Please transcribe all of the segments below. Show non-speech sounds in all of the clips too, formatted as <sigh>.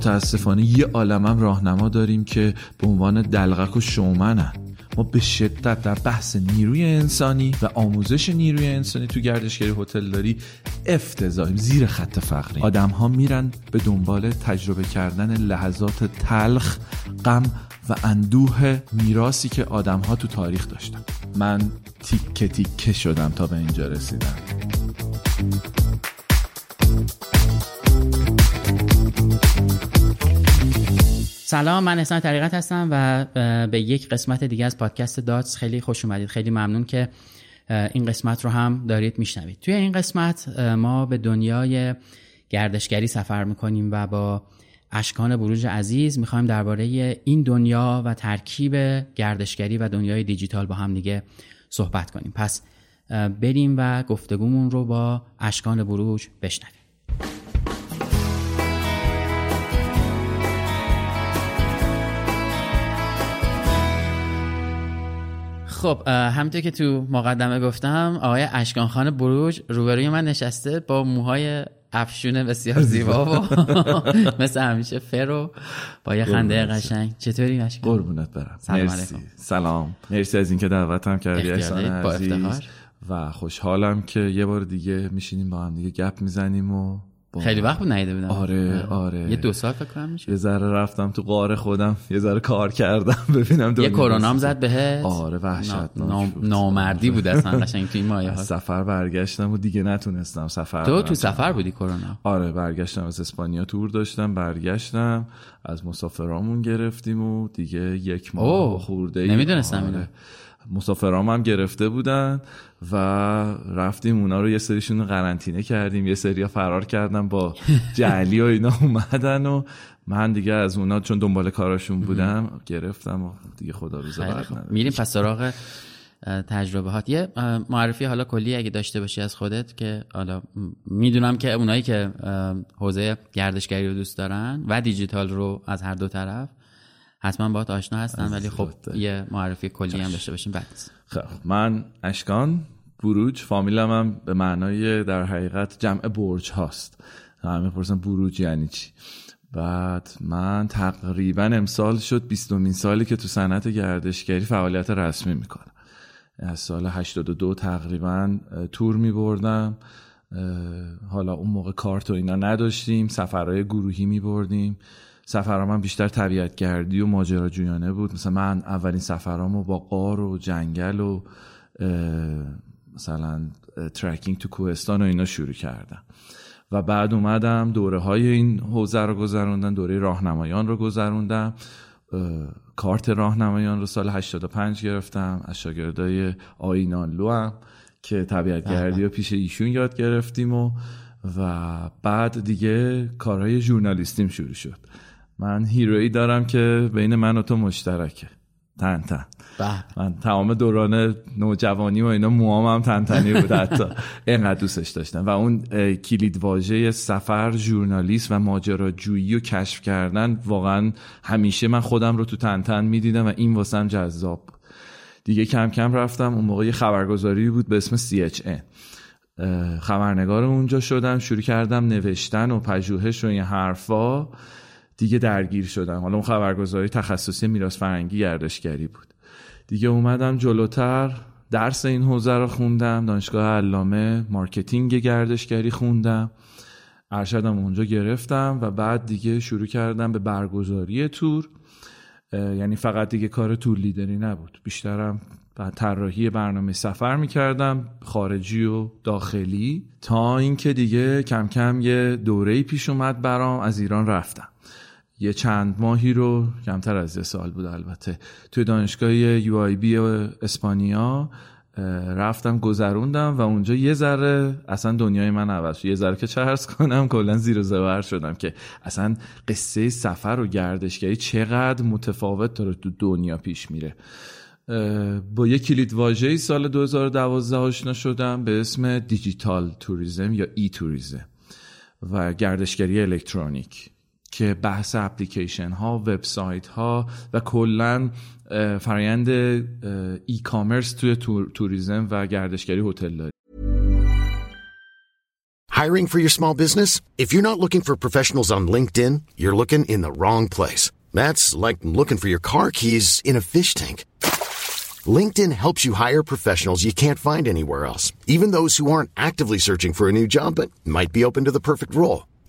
متاسفانه یه عالمم راهنما داریم که به عنوان دلغک و شومنن. ما به شدت در بحث نیروی انسانی و آموزش نیروی انسانی تو گردشگری هتلداری افتضاحیم زیر خط فقری آدم ها میرن به دنبال تجربه کردن لحظات تلخ غم و اندوه میراسی که آدم ها تو تاریخ داشتن. من تیکه تیکه شدم تا به اینجا رسیدم. سلام من احسان طریقت هستم و به یک قسمت دیگه از پادکست داتس خیلی خوش اومدید. خیلی ممنون که این قسمت رو هم دارید میشنوید. توی این قسمت ما به دنیای گردشگری سفر می‌کنیم و با اشکان بروج عزیز می‌خوایم درباره این دنیا و ترکیب گردشگری و دنیای دیجیتال با هم دیگه صحبت کنیم. پس بریم و گفتگومون رو با اشکان بروج بشنویم. خب همونطور که تو مقدمه گفتم آقای اشکان خان بروج روبروی من نشسته با موهای افشون بسیار زیبا و <laughs> مثل همیشه فرو با یه خنده قشنگ. چطوری اشکان؟ قربونت برم. سلام مرسی. سلام. مرسی از اینکه دعوتم کردی احسان عزیز. و خوشحالم که یه بار دیگه میشینیم با هم دیگه گپ می‌زنیم و خیلی وقت بود نیده بودم. آره آره. یه دو سال فکر کنم میشه یه ذره رفتم تو قاره خودم یه ذره کار کردم <laughs> ببینم یه کرونا هم زد بهت؟ آره وحشت نامردی بود اصلا قشنگ تو این مایه سفر برگشتم و دیگه نتونستم سفر تو تو سفر بودی کرونا؟ آره برگشتم از اسپانیا تور داشتم برگشتم از مسافرامون گرفتیم و دیگه یک ماه خورده نمی‌دونستم آره. مسافرام هم گرفته بودن. و رفتیم اونا رو یه سریشون رو قرنطینه کردیم یه سری فرار کردن با <laughs> جعلی و اینا اومدن و من دیگه از اونا چون دنبال کاراشون بودم گرفتم و دیگه خدا روز بعد میریم پس سراغ تجربه هات یه معرفی حالا کلی اگه داشته باشی از خودت که حالا می‌دونم که اونایی که حوزه گردشگری رو دوست دارن و دیجیتال رو از هر دو طرف حتما باهات آشنا هستن ولی خب یه معرفی کلی هم داشته باشیم بعد خب من اشکان بروج فامیلم هم به معنای در حقیقت جمع برج هاست. همه پرسن بروج یعنی چی؟ بعد من تقریبا امسال شد بیستمین سالی که تو صنعت گردشگری فعالیت رسمی می‌کنم. از سال 82 تقریبا تور می بردم حالا اون موقع کارت و اینا نداشتیم سفرهای گروهی می بردیم سفرام بیشتر طبیعت گردی و ماجراجویانه بود. مثلا من اولین سفرامو با قار و جنگل و مثلا ترکینگ تو کوهستان و اینا شروع کردم. و بعد اومدم دوره های این حوزه رو گذروندم دوره راهنمایان رو گذروندم. کارت راهنمایان رو سال 85 گرفتم. از شاگردای آینان لو هم که طبیعت گردی و پیش ایشون یاد گرفتیم و و بعد دیگه کارهای ژورنالیستیم شروع شد. من هیرویی دارم که بین من و تو مشترکه. تن تن. من تمام دوران نوجوانی و اینا موام هم تن تنی بود حتی. <laughs> اینقدر دوستش داشتم. و اون کلید واژه سفر ژورنالیست و ماجراجویی و کشف کردن واقعا همیشه من خودم رو تو تن تن می‌دیدم و این واسم جذاب بود. دیگه کم کم رفتم. اون موقع یه خبرگزاری بود به اسم CHN خبرنگار اونجا شدم. شروع کردم نوشتن و پژوهش و این حرفا. دیگه درگیر شدم. حالا اون خبرگزاری تخصصی میراث فرنگی گردشگری بود. دیگه اومدم جلوتر درس این حوزه رو خوندم دانشگاه علامه marketing گردشگری خوندم. ارشدم اونجا گرفتم و بعد دیگه شروع کردم به برگزاری تور. یعنی فقط دیگه کار tour leader ی نبود. بیشترم طراحی برنامه سفر می‌کردم خارجی و داخلی تا اینکه دیگه کم کم یه دوره پیش اومد برام از ایران رفتم. یه چند ماهی رو کمتر از یه سال بود البته توی دانشگاه یو آی بی اسپانیا رفتم گذروندم و اونجا یه ذره اصلا دنیای من عوض شد. یه ذره که چه کنم کلا زیر و زبر شدم که اصلا قصه سفر و گردشگری چقدر متفاوت داره تو دنیا پیش میره. با یه کلید واژه‌ای سال 2012 آشنا شدم به اسم دیجیتال توریزم یا ای توریزم و گردشگری الکترونیک. که بحث اپلیکیشن ها وبسایت ها و کلا فرایند ای کامرس توی توریزم و گردشگری هتل داری Hiring for your small business? If you're not looking for professionals on LinkedIn, you're looking in the wrong place. That's like looking for your car keys in a fish tank. LinkedIn helps you hire professionals you can't find anywhere else, even those who aren't actively searching for a new job but might be open to the perfect role.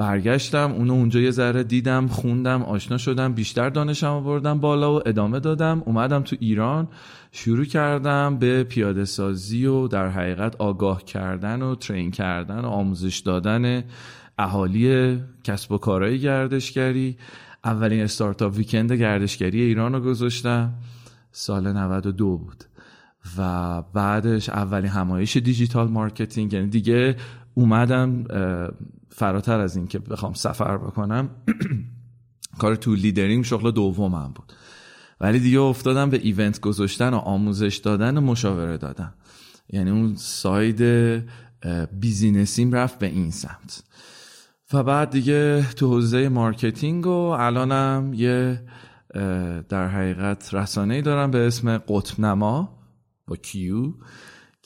برگشتم اونو اونجا یه ذره دیدم خوندم آشنا شدم بیشتر دانشم آوردم بالا و ادامه دادم. اومدم تو ایران شروع کردم به پیاده سازی و در حقیقت آگاه کردن و train کردن و آموزش دادن اهالی کسب و کارهای گردشگری. اولین startup weekend گردشگری ایران رو گذاشتم. سال 92 بود. و بعدش اولین همایش digital marketing. یعنی دیگه اومدم فراتر از این که بخوام سفر بکنم <clears throat> کار tour leading شغل دومم بود. ولی دیگه افتادم به event گذاشتن و آموزش دادن و مشاوره دادن. یعنی اون side business یم رفت به این سمت. و بعد دیگه تو حوزه marketing و الانم یه در حقیقت رسانه دارم به اسم قطب نما با کیو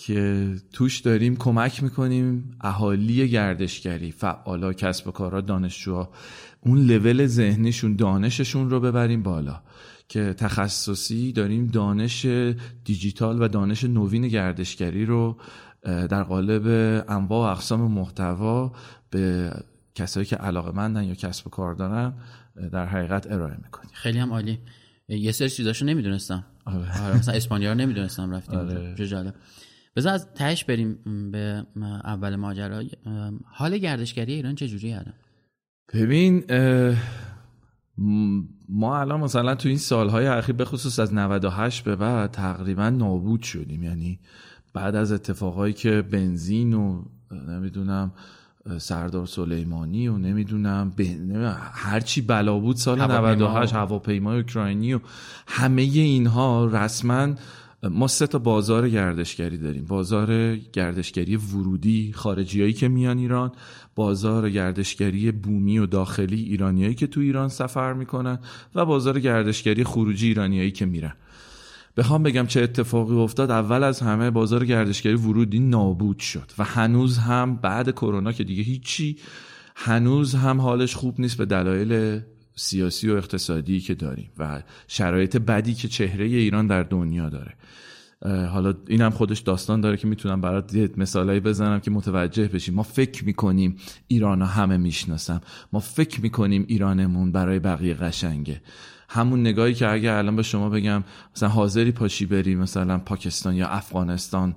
که توش داریم کمک می‌کنیم اهالی گردشگری فعالا کسب و کارها دانشجوها. اون لول ذهنیشون دانششون رو ببریم بالا که تخصصی داریم دانش دیجیتال و دانش نوین گردشگری رو در قالب انواع و اقسام محتوا به کسایی که علاقه مندن یا کسب و کار دارن در حقیقت ارائه می‌کنیم. خیلی هم عالی. یه سری چیزاشو نمی‌دونستم. آره. مثلا اسپانیا رو نمی‌دونستم رفتیم آره. جالب. بذار از تهش بریم به اول ماجرا. حال گردشگری ایران چه جوری الان؟ ببین ما الان مثلا تو این سالهای اخیر به خصوص از 98 به بعد تقریبا نابود شدیم. یعنی بعد از اتفاقایی که بنزین و نمی‌دونم سردار سلیمانی و نمی‌دونم هرچی بلا بود سال 98 هواپیمای اوکراینی و همه اینها رسما ما سه تا بازار گردشگری داریم. بازار گردشگری ورودی خارجیایی که میان ایران. بازار گردشگری بومی و داخلی ایرانیایی که تو ایران سفر می‌کنن. و بازار گردشگری خروجی ایرانیایی که میرن. بخوام بگم چه اتفاقی افتاد. اول از همه بازار گردشگری ورودی نابود شد. و هنوز هم بعد کرونا که دیگه هیچی هنوز هم حالش خوب نیست. به دلایل سیاسی و اقتصادی که داریم و شرایط بدی که چهره ایران در دنیا داره. حالا این هم خودش داستان داره که می‌تونم برات مثالایی بزنم که متوجه بشیم. ما فکر می‌کنیم ایران همه می‌شناسم. ما فکر می‌کنیم ایرانمون برای بقیه قشنگه. همون نگاهی که اگه الان به شما بگم مثلا حاضری پاشی بری مثلا پاکستان یا افغانستان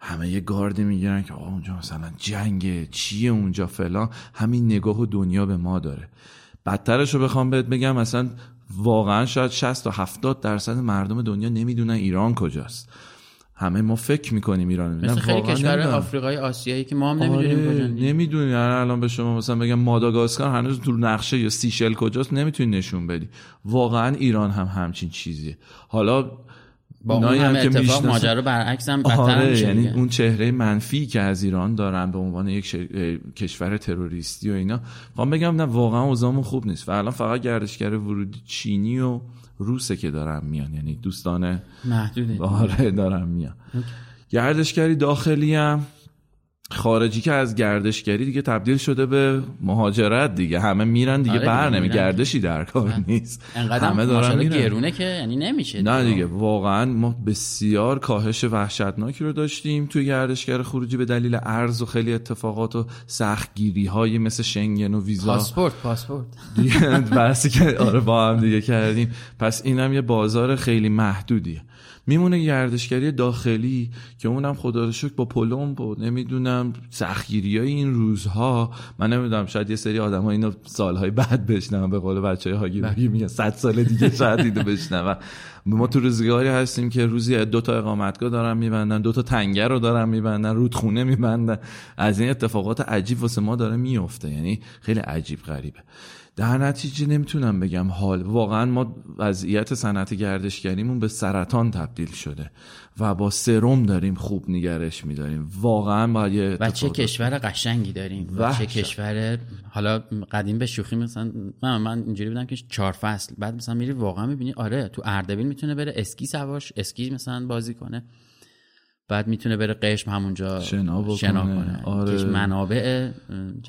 همه یه گاردی می‌گیرن که آه اونجا مثلا جنگه چیه اونجا فلان؟ همین نگاه و دنیا به ما داره. بدترش رو بخوام بهت بگم مثلا واقعا شاید 60 تا 70 درصد مردم دنیا نمی‌دونن ایران کجاست. همه ما فکر می‌کنیم ایران مثل خیلی کشور آفریقای آسیایی که ما هم نمی‌دونیم آره نمی‌دونی. الان به شما مثلا بگم ماداگاسکار هنوز تو نقشه یا سیشل کجاست نمی‌تونی نشون بدی. واقعا ایران هم همچین چیزیه. حالا با اون همه اتفاق ماجرا برعکس هم آره یعنی. اون چهره منفی که از ایران دارن به عنوان یک ش- کشور تروریستی و اینا خواهم بگم نه واقعا اوضاعمون خوب نیست. و الان فقط گردشگر ورودی چینی و روسه که دارن میان یعنی دوستان محدوده. آره دارم میان. گردشگری داخلی هم خارجی که از گردشگری دیگه تبدیل شده به مهاجرت دیگه. همه میرن دیگه آره بر نمی. گردشی در کار نیست. انقدر همه دارن میرن. گرونه که یعنی نمیشه نه دیگه. واقعا ما بسیار کاهش وحشتناکی رو داشتیم توی گردشگر خروجی به دلیل ارز و خیلی اتفاقات و سختگیری های مثل شنگن و ویزا. پاسپورت پاسپورت. دیگه <laughs> بحثی که آره با هم دیگه کردیم. پس اینم یه بازار خیلی محدودیه. میمونه گردشگری داخلی که اونم خدا رو شکر با پلم و نمی‌دونم سختگیری های این روزها. من نمی‌دونم شاید یه سری آدم ها اینو سالهای بعد بشنم به قول بچه های هاگی واگی میگن صد سال دیگه شاید اینو بشنم ما تو روزگاری هستیم که روزی دو تا اقامتگاه دارن میبندن دو تا تنگه رو دارن میبندن رودخونه میبندن. از این اتفاقات عجیب واسه ما داره میفته یعنی خیلی عجیب غریبه. در نتیجه نمی‌تونم بگم حال. واقعا ما وضعیت صنعت گردشگریمون به سرطان تبدیل شده و با سرم داریم خوب نگرش میداریم. واقعا با یه و چه کشور قشنگی داریم و چه. کشور حالا قدیم به شوخی مثلا من, من اینجوری بودم که چهار فصل بعد مثلا میری واقعا می‌بینی آره تو اردبیل می‌تونه بره اسکی سواش اسکی مثلا بازی کنه. بعد می‌تونه بره قشم همونجا شنا کنه. آره. منابع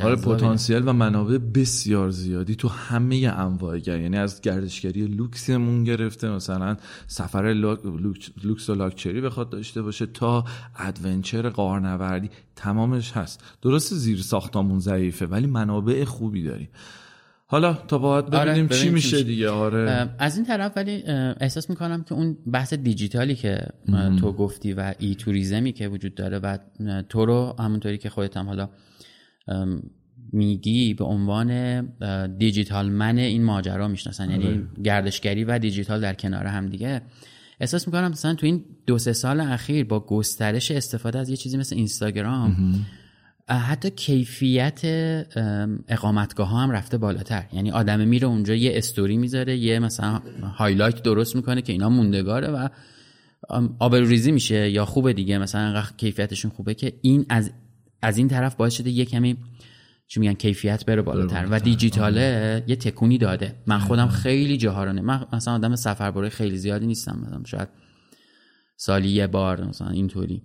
آره پتانسیل و منابع بسیار زیادی تو همه انواع گر یعنی از گردشگری لوکسمون گرفته مثلا سفر لوکس, لوکس و لاکچری بخواد داشته باشه تا adventure غارنوردی. تمامش هست. درسته زیر ساختامون ضعیفه ولی منابع خوبی داریم. حالا تا باید آره، ببینیم چی ببینیم چی میشه. دیگه آره. از این طرف ولی احساس می‌کنم که اون بحث دیجیتالی که تو گفتی و ای توریزمی که وجود داره و تو رو همونطوری که خودت هم حالا میگی به عنوان دیجیتال من این ماجرا می‌شناسن. یعنی گردشگری و دیجیتال در کنار هم دیگه. احساس می‌کنم مثلا تو این دو سه سال اخیر با گسترش استفاده از یه چیزی مثل اینستاگرام حتی کیفیت ام، اقامتگاه ها هم رفته بالاتر. یعنی آدم میره اونجا یه استوری می‌ذاره یه مثلا highlight درست می‌کنه که اینا موندگاره و آبروریزی میشه یا خوبه دیگه. مثلا کیفیتشون خوبه که این از از این طرف باعث شده یه کمی چی میگن کیفیت بره بالاتر. و دیجیتاله یه تکونی داده. من خودم خیلی جاها رو نه- من مثلا آدم سفربروی خیلی زیادی نیستم مثلا. شاید سالی یه بار مثلا اینطوری.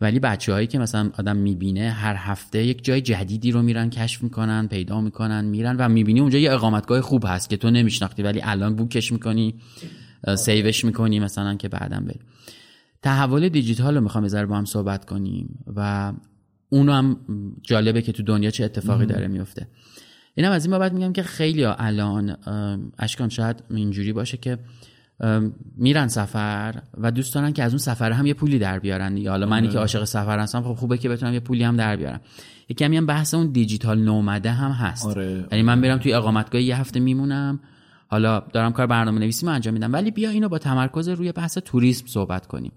ولی بچه هایی که مثلا آدم می‌بینه هر هفته یک جای جدیدی رو میرن کشف می‌کنن پیدا می‌کنن میرن و می‌بینی اونجا یه اقامتگاه خوب هست که تو نمیشناختی ولی الان بوکش می‌کنی سیوش می‌کنی مثلا که بعدم بری. تحول دیجیتال رو می‌خوام یه با هم صحبت کنیم و اونو هم جالبه که تو دنیا چه اتفاقی داره میفته اینم از این بابت میگم که خیلی الان اشکان شاید اینجوری باشه که میرن سفر و دوست دارن که از اون سفر هم یه پولی در بیارن دیگه. حالا منی که عاشق سفر هستم خب خوبه که بتونم یه پولی هم در بیارم. یه هم بحث اون digital nomad ه هم هست. آره. یعنی من میرم توی اقامتگاه یه هفته میمونم. حالا دارم کار برنامه نویسی من انجام میدم. ولی بیا اینو با تمرکز روی بحث توریسم صحبت کنیم.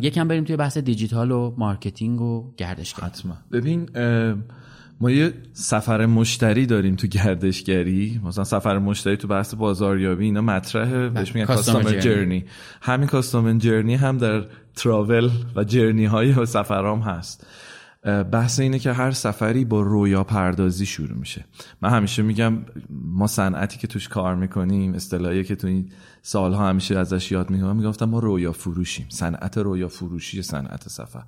یکم بریم توی بحث دیجیتال و marketing و گردشگری. حتما. ببین ما یه سفر مشتری داریم تو گردشگری. مثلا سفر مشتری تو بحث بازاریابی اینا مطرحه. بهش میگن کاستومر. جرنی همین کاستومر جرنی هم در تراول و جرنی های سفرام هست. بحث اینه که هر سفری با رویا پردازی شروع میشه. من همیشه میگم ما صنعتی که توش کار می‌کنیم اصطلاحی که تو این سالها همیشه ازش یاد می‌کنم می‌گفتم ما رویا فروشیم. صنعت رویا فروشی صنعت سفر.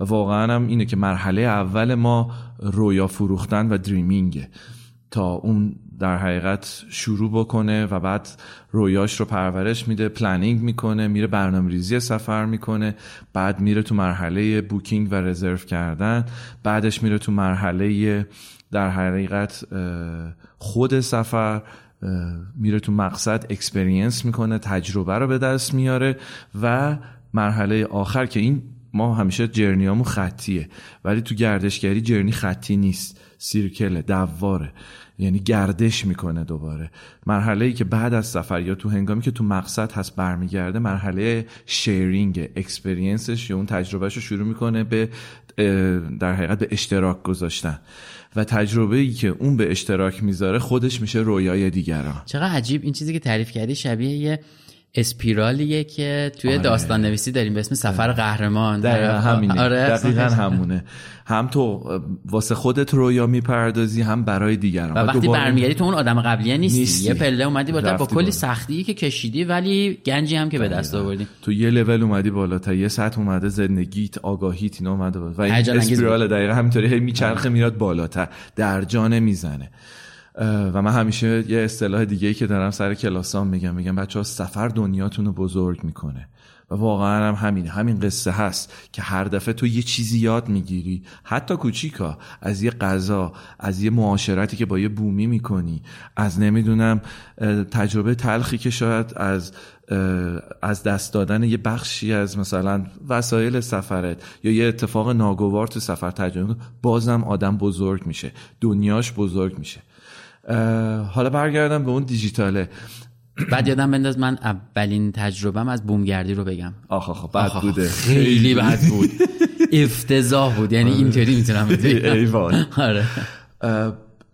و واقعا هم اینه که مرحله اول ما رویا فروختن و dreaming ه. تا اون در حقیقت شروع بکنه و بعد رویاش رو پرورش میده planning می‌کنه میره برنامه ریزی سفر می‌کنه بعد میره تو مرحله booking و رزرو کردن بعدش میره تو مرحله در حقیقت خود سفر میره تو مقصد experience می‌کنه تجربه رو به دست میاره و مرحله آخر که این ما همیشه journey امون خطیه ولی تو گردشگری journey خطی نیست circle ه دواره. یعنی گردش می‌کنه دوباره. مرحله ای که بعد از سفر یا تو هنگامی که تو مقصد هست برمیگرده مرحله sharing experience ش یا اون تجربهش رو شروع می‌کنه به در حقیقت به اشتراک گذاشتن. و تجربه ای که اون به اشتراک می‌ذاره خودش میشه رویای دیگران. چقدر عجیب. این چیزی که تعریف کردی شبیه یه اسپیرالیه که توی آره. داستان نویسی داریم به اسم سفر قهرمان. دقیقا آره. همینه. آره. دقیقا. همونه. هم تو واسه خودت رویا می‌پردازی هم برای دیگران. و وقتی دوباره- برمیگردی تو اون آدم قبلیه نیستی, نیستی. یه پله اومدی بالاتر با کلی بالا. سختی که کشیدی ولی گنجی هم که به دست آوردی. تو یه لول اومدی بالاتر یه سطح اومده زندگیت آگاهیت اینا اومده بالا. و این اسپیرال دقیقا همینطوری هی میچرخه میاد بالاتر. در جانه می‌زنه و من همیشه یه اصطلاح دیگه ای که دارم سر کلاسام میگم. میگم بچه ها سفر دنیاتون رو بزرگ می‌کنه. و واقعا هم همین همین قصه هست که هر دفعه تو یه چیزی یاد می‌گیری. حتی کوچیکا از یه غذا از یه معاشرتی که با یه بومی می‌کنی از نمی‌دونم تجربه تلخی که شاید از از دست دادن یه بخشی از مثلا وسایل سفرت یا یه اتفاق ناگوار تو سفر تجربه بازم آدم بزرگ میشه. دنیاش بزرگ میشه. حالا برگردم به اون دیجیتاله. بعد یادم بنداز من اولین تجربهم از بومگردی رو بگم. آخ آخ بد آخ، بوده. خیلی بد بود. افتضاح بود. یعنی اینطوری می‌تونم بگم. <laughs> ایوان. آره.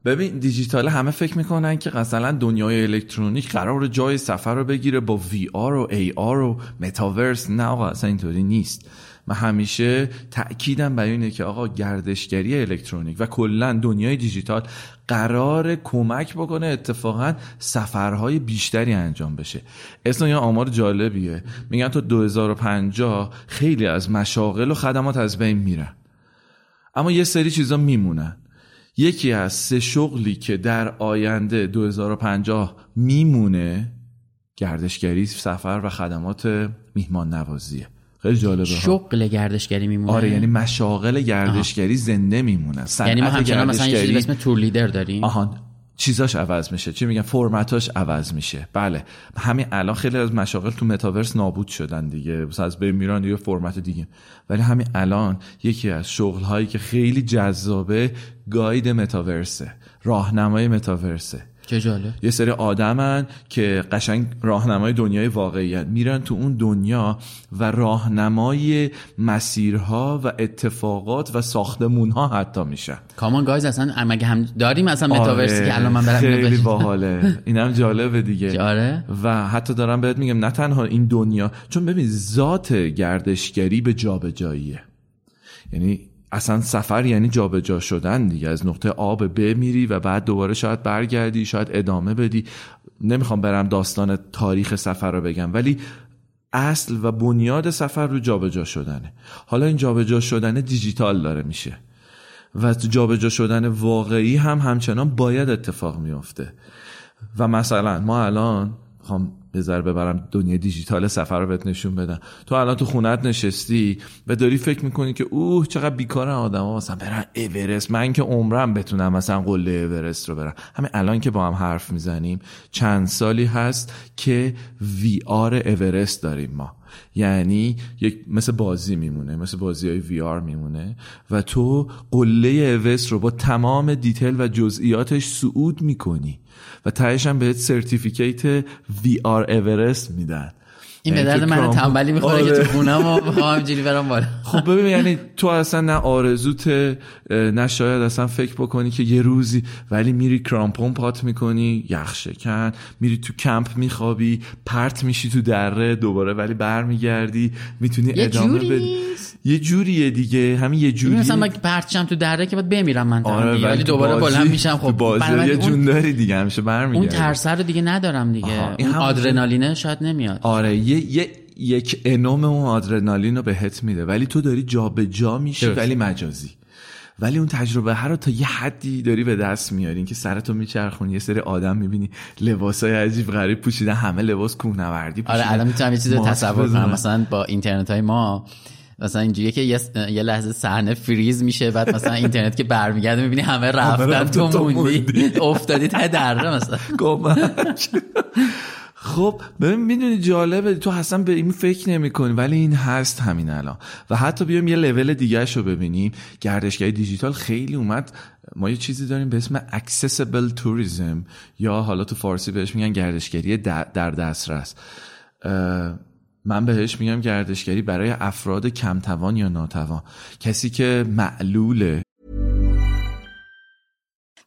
ببین دیجیتال همه فکر می‌کنن که مثلا دنیای الکترونیک قرار جای سفر رو بگیره با وی آر و ای آر و متاورس نه آقا اصلا اینطوری نیست. من همیشه تأکیدم بر اینه که آقا گردشگری الکترونیک و کلا دنیای دیجیتال قرار کمک بکنه اتفاقا سفرهای بیشتری انجام بشه. اصلا یه آمار جالبیه. میگن تا 2050 خیلی از مشاغل و خدمات از بین میرن. اما یه سری چیزا میمونن. یکی از سه شغلی که در آینده 2050 میمونه گردشگری سفر و خدمات میهمان نوازیه خیلی جالبه. شغل گردشگری میمونه. آره یعنی مشاغل گردشگری زنده میمونن یعنی ما همچنان مثلا یه چیزی اسم تور لیدر داریم. آهان چیزاش عوض میشه. چی میگن؟ فرمتاش عوض میشه. بله. همین الان خیلی از مشاغل تو متاورس نابود شدن دیگه. مثلا از بین میرن یه فرمت دیگه. ولی همین الان یکی از شغل هایی که خیلی جذابه گاید متاورسه راهنمای متاورسه چه جالب. یه سری آدمن که قشنگ راهنمای دنیای واقعیت میرن تو اون دنیا و راهنمای مسیرها و اتفاقات و ساختمونها حتی میشن. کامان گایز اصلا مگه هم داریم اصلا متاورسی آره، که الان من برم خیلی باحاله. اینم جالبه دیگه. <laughs> آره. و حتی دارم بهت میگم نه تنها این دنیا چون ببین ذات گردشگری به جابجاییه. یعنی اصلا سفر یعنی جابجا شدن دیگه. از نقطه آ به ب میری و بعد دوباره شاید برگردی شاید ادامه بدی. نمی‌خوام برم داستان تاریخ سفر رو بگم ولی اصل و بنیاد سفر رو جابجا شدنه. حالا این جابجا شدن دیجیتال داره میشه و جابجا شدن واقعی هم همچنان باید اتفاق میافته. و مثلا ما الان می‌خوام بذار ببرم دنیا دیجیتال سفر رو بهت نشون بدم. تو الان تو خونت نشستی و داری فکر می‌کنی که اوه چقدر بیکارن آدم ها مثلا برن اورست. من که عمرم بتونم مثلا قله اورست رو برم. همین الان که با هم حرف می‌زنیم چند سالی هست که VR اورست داریم ما. یعنی یک مثل بازی میمونه مثل بازی های VR میمونه و تو قله اورست رو با تمام detail و جزئیاتش صعود می‌کنی. و تهش هم بهت certificate وی آر اورست میدن. این به یعنی درد من تنبلی می‌خوره که آره. تو خونم و <laughs> همینجوری برم بالا. خب ببین یعنی تو اصلا نه آرزوت نه شاید اصلا فکر بکنی که یه روزی ولی میری کرامپون پات می‌کنی یخ شکن میری تو کمپ میخوابی پرت میشی تو دره دوباره ولی برمیگردی می‌تونی یه ادامه بدی. یه جوریه دیگه همین یه جوری. مثلا من پرچم تو دره که باید بمیرم من آره آره ولی دوباره بلند میشم. خب بازی یه اون- جون داری دیگه همیشه اون برمیگردی ترسه رو دیگه ندارم دیگه. اون آدرنالینه شاید نمیاد. آره یه, یه یک انوم اون آدرنالین رو بهت میده. ولی تو داری جا به جا میشی درست. ولی مجازی. ولی اون تجربه هر رو تا یه حدی داری به دست میاری. که سرتو میچرخونی یه سری آدم می‌بینی لباسای عجیب غریب پوشیدن همه لباس کوهنوردی پوشیدن. آره الان می‌تونم یه چیزی ماسک تصور. کنم. مثلا با اینترنت های ما مثلا اینجوریه که یه, یه لحظه صحنه فریز میشه بعد مثلا اینترنت که برمیگرده می‌بینی همه رفتن تو موندی. <laughs> افتادی ته دره مثلا. <laughs> خب ببین می‌دونی جالبه تو اصلا به این فکر نمی کنی ولی این هست همین الان. و حتی بیام یه لول دیگه رو ببینیم. گردشگری دیجیتال خیلی اومد. ما یه چیزی داریم به اسم accessible tourism. یا حالا تو فارسی بهش میگن گردشگری در دسترس. من بهش میگم گردشگری برای افراد کمتوان یا ناتوان. کسی که معلوله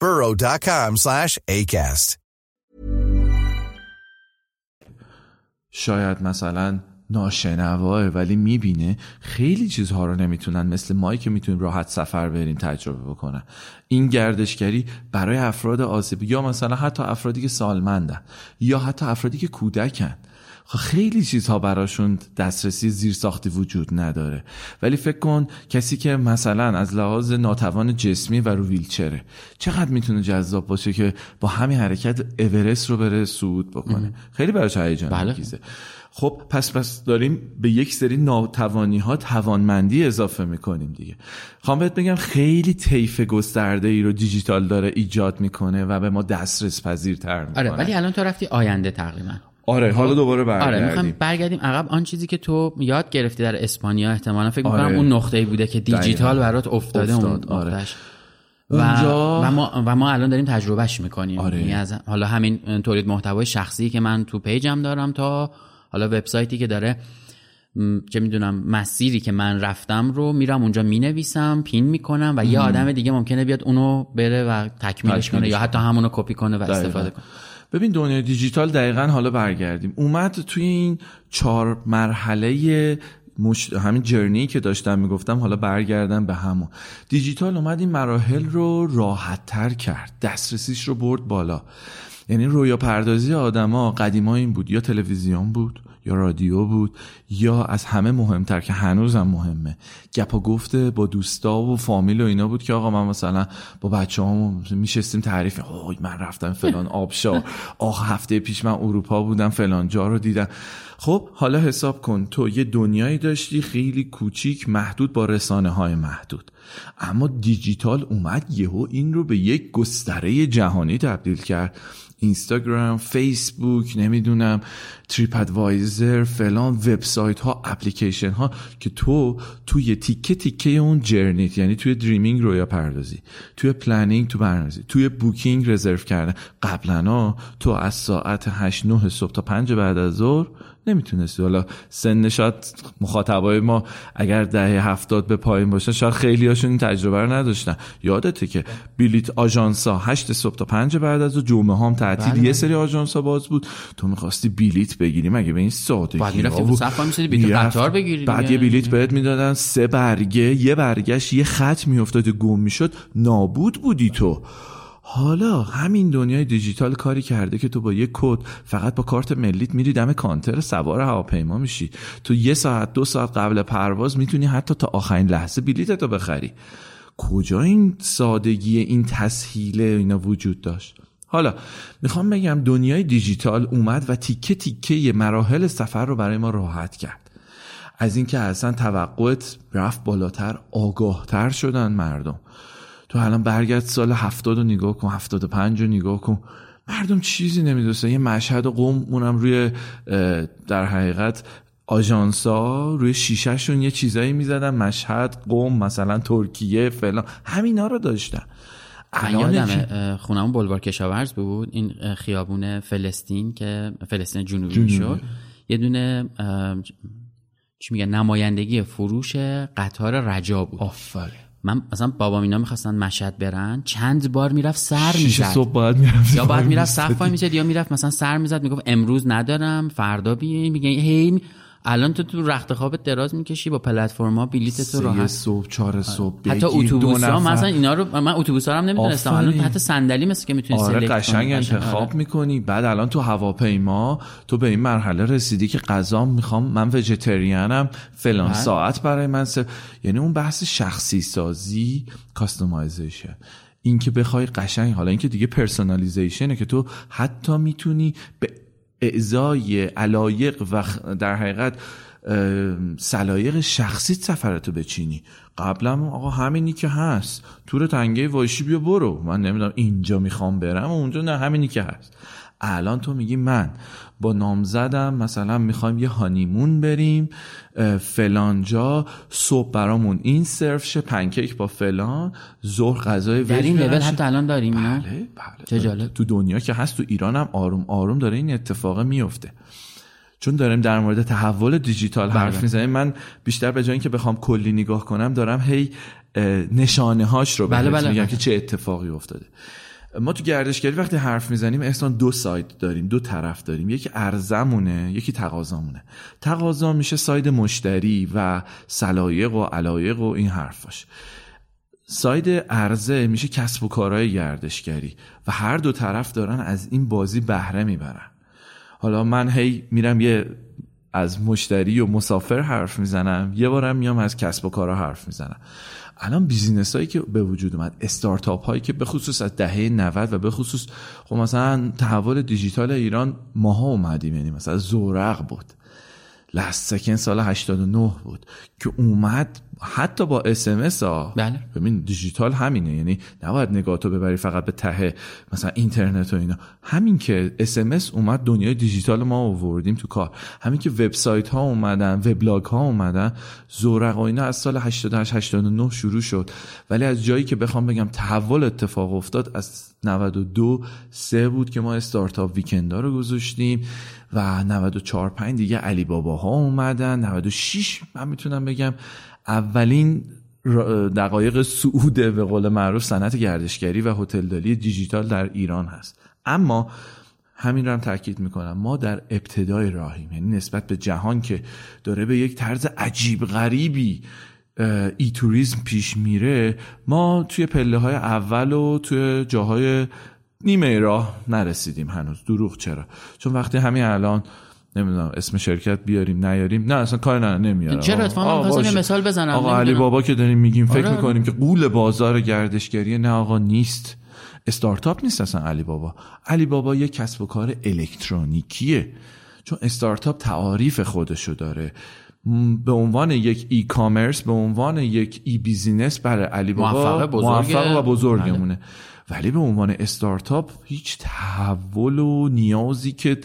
burrow.com slash ACAST. شاید مثلا ناشنواه ولی می‌بینه خیلی چیزها رو نمی‌تونن مثل مایی که می‌تونیم راحت سفر بریم تجربه بکنن این گردشگری برای افراد آسیب یا مثلا حتی افرادی که سالمندن یا حتی افرادی که کودکن خیلی چیزها براشون دسترسی زیر ساختی وجود نداره. ولی فکر کن کسی که مثلا از لحاظ ناتوان جسمی و رو ویلچره چقدر می‌تونه جذاب باشه که با همین حرکت اورست رو بره صعود بکنه؟ خیلی براش هیجان بله. خب پس پس داریم به یک سری ناتوانی ها توانمندی اضافه می‌کنیم دیگه. خواهم بهت بگم خیلی طیف گسترده ای رو دیجیتال داره ایجاد می‌کنه و به ما دسترس پذیرتر می‌کنه. آره ولی الان تو رفتی آینده تقریبا. آره حالا دوباره آره برگردیم می‌خوام برگردیم عقب آن چیزی که تو یاد گرفتی در اسپانیا احتمالا فکر می‌کنم آره. اون نقطه ای بوده که دیجیتال. برات افتاده افتاد، اون آره. و, اونجا- و ما و ما الان داریم تجربهش می‌کنیم آره. یعنی از حالا همین تولید محتوای شخصی که من تو پیجم دارم تا حالا وبسایتی که داره چه می‌دونم مسیری که من رفتم رو میرم اونجا می‌نویسم پین می‌کنم و یه آدم دیگه ممکنه بیاد اونو بره و تکمیلش کنه یا حتی همونو کپی کنه و. استفاده کنه ببین دنیای دیجیتال دقیقا حالا برگردیم. اومد توی این چهار مرحله مش... همین جرنی که داشتم می‌گفتم حالا برگردم به همون. دیجیتال اومد این مراحل رو راحت تر کرد. دسترسیش رو برد بالا. یعنی رویا پردازی آدما قدیما این بود یا تلویزیون بود. یا رادیو بود یا از همه مهمتر که هنوزم مهمه. گپ و گفته با دوستا و فامیل و اینا بود که آقا من مثلا با بچه هم میشستیم تعریف اوه من رفتم فلان آبشار. آخ هفته پیش من اروپا بودم فلان جا رو دیدم. خب حالا حساب کن. تو یه دنیایی داشتی خیلی کوچیک محدود با رسانه های محدود. اما دیجیتال اومد یهو این رو به یک گستره جهانی تبدیل کرد. اینستاگرام فیسبوک نمی‌دونم تریپ ادوایزر فلان وبسایت ها اپلیکیشن ها که تو توی تیکه تیکه اون journey ت یعنی توی dreaming رویا پردازی توی planning تو برنامه‌ریزی توی booking رزرو کردن. قبلا تو از ساعت 8 9 صبح تا 5 بعد از ظهر نمی‌تونستی. حالا سن شاید مخاطبای ما اگر دهه هفتاد به پایین باشن شاید خیلی هاشون این تجربه رو نداشتن. یادته که بلیت آژانسا هشت صبح تا پنج بعد از جمعه هم تعطیل. یه سری آژانسا باز بود. تو می‌خواستی بلیت بگیری. مگه به این سادگی. قطار بگیری بعد. یه بلیت بهت می‌دادن. سه برگه یه برگش یه خط میافتاد گم می‌شد. نابود بودی تو. حالا همین دنیای دیجیتال کاری کرده که تو با یه کد فقط با کارت ملیت میری دم کانتر سوار هواپیما میشی. تو یه ساعت دو ساعت قبل پرواز می‌تونی حتی تا آخرین لحظه بلیتتو بخری. کجا این سادگی این تسهیل اینا وجود داشت؟ حالا می‌خوام بگم دنیای دیجیتال اومد و تیکه تیکه مراحل سفر رو برای ما راحت کرد. از اینکه اصلا توقعت رفت بالاتر آگاهتر شدن مردم. تو الان برگرد سال هفتاد رو نگاه کن هفتاد و پنج رو نگاه کن. مردم چیزی نمی‌دونستن. یه مشهد و قوم اونم روی در حقیقت آژانسا روی شیشهشون یه چیزایی می‌زدن. مشهد قوم مثلا ترکیه فلان. همینا رو داشتن. یادمه خونمون بلوار کشاورز بود. این خیابون فلسطین که فلسطین جنوبی شد یه دونه چی میگن نمایندگی فروش قطار رجا بود. آفرین. من مثلا بابا اینا می‌خواستن مشهد برن چند بار می‌رفت سر می‌زد. صبح باید می‌رفت یا باید می‌رفت صف وای یا می‌رفت مثلا سر می‌زد می‌گفت امروز ندارم فردا بیاین میگه هی الان تو تو رخت خوابت دراز می‌کشی با پلتفرما بلیت تو راحت صبح چهار صبح حتی اتوبوس ها. مثلا اینا رو من اتوبوس ها هم نمی‌دونستم الان. حتی صندلی مثل که می‌تونی آره قشنگ کنی. انتخاب آره. می‌کنی بعد الان تو هواپیما تو به این مرحله رسیدی که غذا می‌خوام من vegetarian م فلان بله. ساعت برای من سر... یعنی اون بحث شخصی سازی customization این که بخوای قشنگ حالا اینکه دیگه personalization ه که تو حتی می‌تونی به اعضای علایق و در حقیقت سلایق شخصی سفرتو بچینی. قبلا آقا همینی که هست. تور تنگه وایشی بیا برو. من نمی‌دونم اینجا می‌خوام برم اونجا نه همینی که هست. الان تو میگی من با نامزدم مثلا می‌خوایم یه هانیمون بریم فلانجا صبح برامون این سرو شه پنکیک با فلان ظهر غذای در این لول. حتی الان داریم بله بله چه جالب. تو دنیا که هست تو ایران هم آروم آروم داره این اتفاق میفته چون داریم در مورد تحول دیجیتال حرف بله. می‌زنیم من بیشتر به جای اینکه بخوام کلی نگاه کنم دارم هی نشانه هاش رو بله، بله. میگم که چه اتفاقی افتاده ما تو گردشگری وقتی حرف می‌زنیم احسان دو سایت داریم دو طرف داریم. یکی ارزمونه یکی تقاضامونه. تقاضا میشه ساید مشتری و سلایق و علایق و این حرفاش ساید عرضه میشه کسب و کارهای گردشگری و هر دو طرف دارن از این بازی بهره می‌برن. حالا من هی میرم یه از مشتری و مسافر حرف می‌زنم یه بارم میام از کسب و کارها حرف می‌زنم. الان business هایی که به وجود اومد استارتاپ هایی که به خصوص از دهه 90 و به خصوص خب مثلا تحول دیجیتال ایران ماها اومدیم یعنی مثلا زورق بود. لست سکند سال 89 بود که اومد حتی با اس ها. بله. ببین دیجیتال همینه. یعنی نباید نگاهتو ببری فقط به ته مثلا اینترنت و اینا. همین که اس اومد دنیای دیجیتال ما آوردیم تو کار. همین که وبسایت ها اومدن وبلاگ ها اومدن زورق و اینا از سال 88 89 شروع شد. ولی از جایی که بخوام بگم تحول اتفاق افتاد از 92 سه بود که ما استارتاپ ویکندا رو گذاشتیم. و 94 5 دیگه علی بابا ها اومدن 96 من می‌تونم بگم اولین دقایق سعود به قول معروف صنعت گردشگری و هتلداری دیجیتال در ایران هست. اما همین رو هم تاکید می‌کنم. ما در ابتدای راهیم. یعنی نسبت به جهان که داره به یک طرز عجیب غریبی ای توریسم پیش میره ما توی پله های اول و توی جاهای نیمه راه نرسیدیم هنوز. دروغ چرا؟ چون وقتی همین الان نمی‌دونم اسم شرکت بیاریم نیاریم. نه اصلا کار نه نمیارم. چرا؟ اتفاقا. یه مثال بزنم. آقا علی. بابا که داریم میگیم فکر آره. می‌کنیم که قول بازار گردشگری نه آقا نیست. استارتاپ نیست اصلا علی بابا علی بابا یه کسب و کار الکترونیکیه. چون استارتاپ تعاریف خودشو داره. به عنوان یک e-commerce به عنوان یک e-business برای علی بابا موفق بزرگه. موفق و بزرگمونه. ولی به عنوان استارتاپ هیچ تحول و نیازی که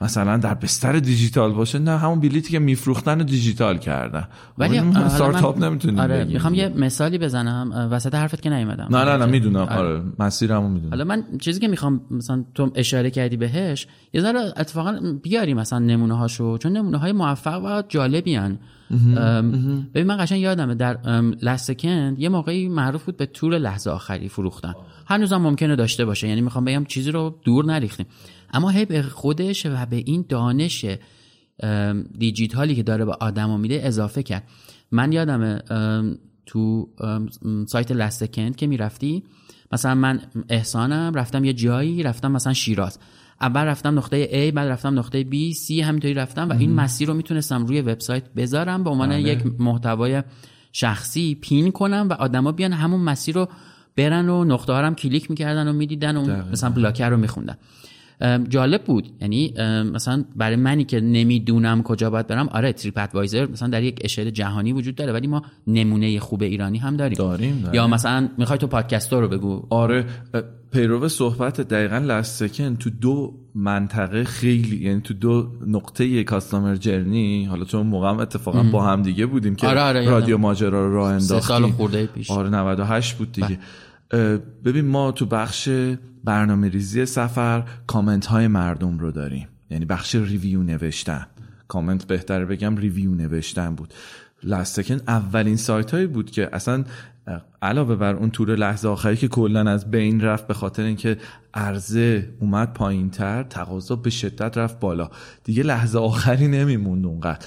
مثلا در بستر دیجیتال باشه نه همون بلیتی که میفروختن رو دیجیتال کردن. ولی استارتاپ من- نمی‌تونیم آره. می‌خوام یه مثالی بزنم وسط حرفت که نیومدم. نه نه نه می‌دونم. آره مسیرمو می‌دونم. حالا من چیزی که می‌خوام مثلا تو اشاره کردی بهش یه ذره اتفاقا بیاری مثلا نمونه هاشو چون نمونه های موفق و جالبی. ام، ببین من قشنگ یادمه در لسکند یه موقعی معروف بود به تور لحظه آخری فروختن. هنوزم ممکنه داشته باشه. یعنی می‌خوام بگم چیزی رو دور نریختیم. اما هی به خودش و به این دانش دیجیتالی که داره به آدما میده اضافه کرد. من یادمه ام، تو سایت لستکند که می‌رفتی مثلا من احسانم رفتم یه جایی رفتم مثلا شیراز. اول رفتم نقطه A بعد رفتم نقطه B C همینطوری رفتم و این مسیر رو می‌تونستم روی وبسایت بذارم به عنوان یک محتوای شخصی pin کنم و آدما بیان همون مسیر رو برن و نقطه ها هم کلیک می‌کردن و می‌دیدن و اون مثلا بلاکر رو میخوندن. جالب بود. یعنی مثلا برای منی که نمی‌دونم کجا باید برم آره تریپ ادوایزر مثلا در یک اشل جهانی وجود داره ولی ما نمونه خوب ایرانی هم داریم. داریم، داریم. یا مثلا می‌خوای تو پادکستر رو بگو. آره پیرو صحبت دقیقا لست سکند تو دو منطقه خیلی یعنی تو دو نقطه customer journey حالا چون موقع هم اتفاقا با هم دیگه بودیم که آره، آره،. رادیو ماجرا رو راه انداختیم سال خورده پیش. بله. آره 98 بود دیگه اه، ببین ما تو بخش برنامه ریزی سفر کامنت های مردم رو داریم یعنی بخش review نوشتن کامنت بهتر بگم review نوشتن بود لست سکند اولین سایت هایی بود که اصلا علاوه بر اون تور لحظه آخری که کلا از بین رفت به خاطر اینکه عرضه اومد پایین تر تقاضا به شدت رفت بالا. دیگه لحظه آخری نمیموند اونقدر.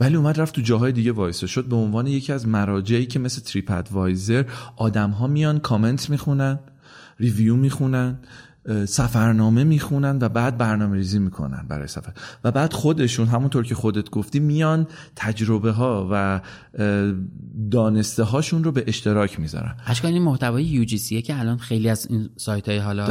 ولی اومد رفت تو جاهای دیگه وایسه شد به عنوان یکی از مراجعی که مثل تریپ ادوایزر آدم ها میان کامنت می‌خونن review می‌خونن. سفرنامه می‌خونن و بعد برنامه ریزی می‌کنن برای سفر. و بعد خودشون همونطور که خودت گفتی میان تجربه ها و دانسته هاشون رو به اشتراک می‌ذارن. اشکال این محتوای UGC که الان خیلی از این سایت های حالا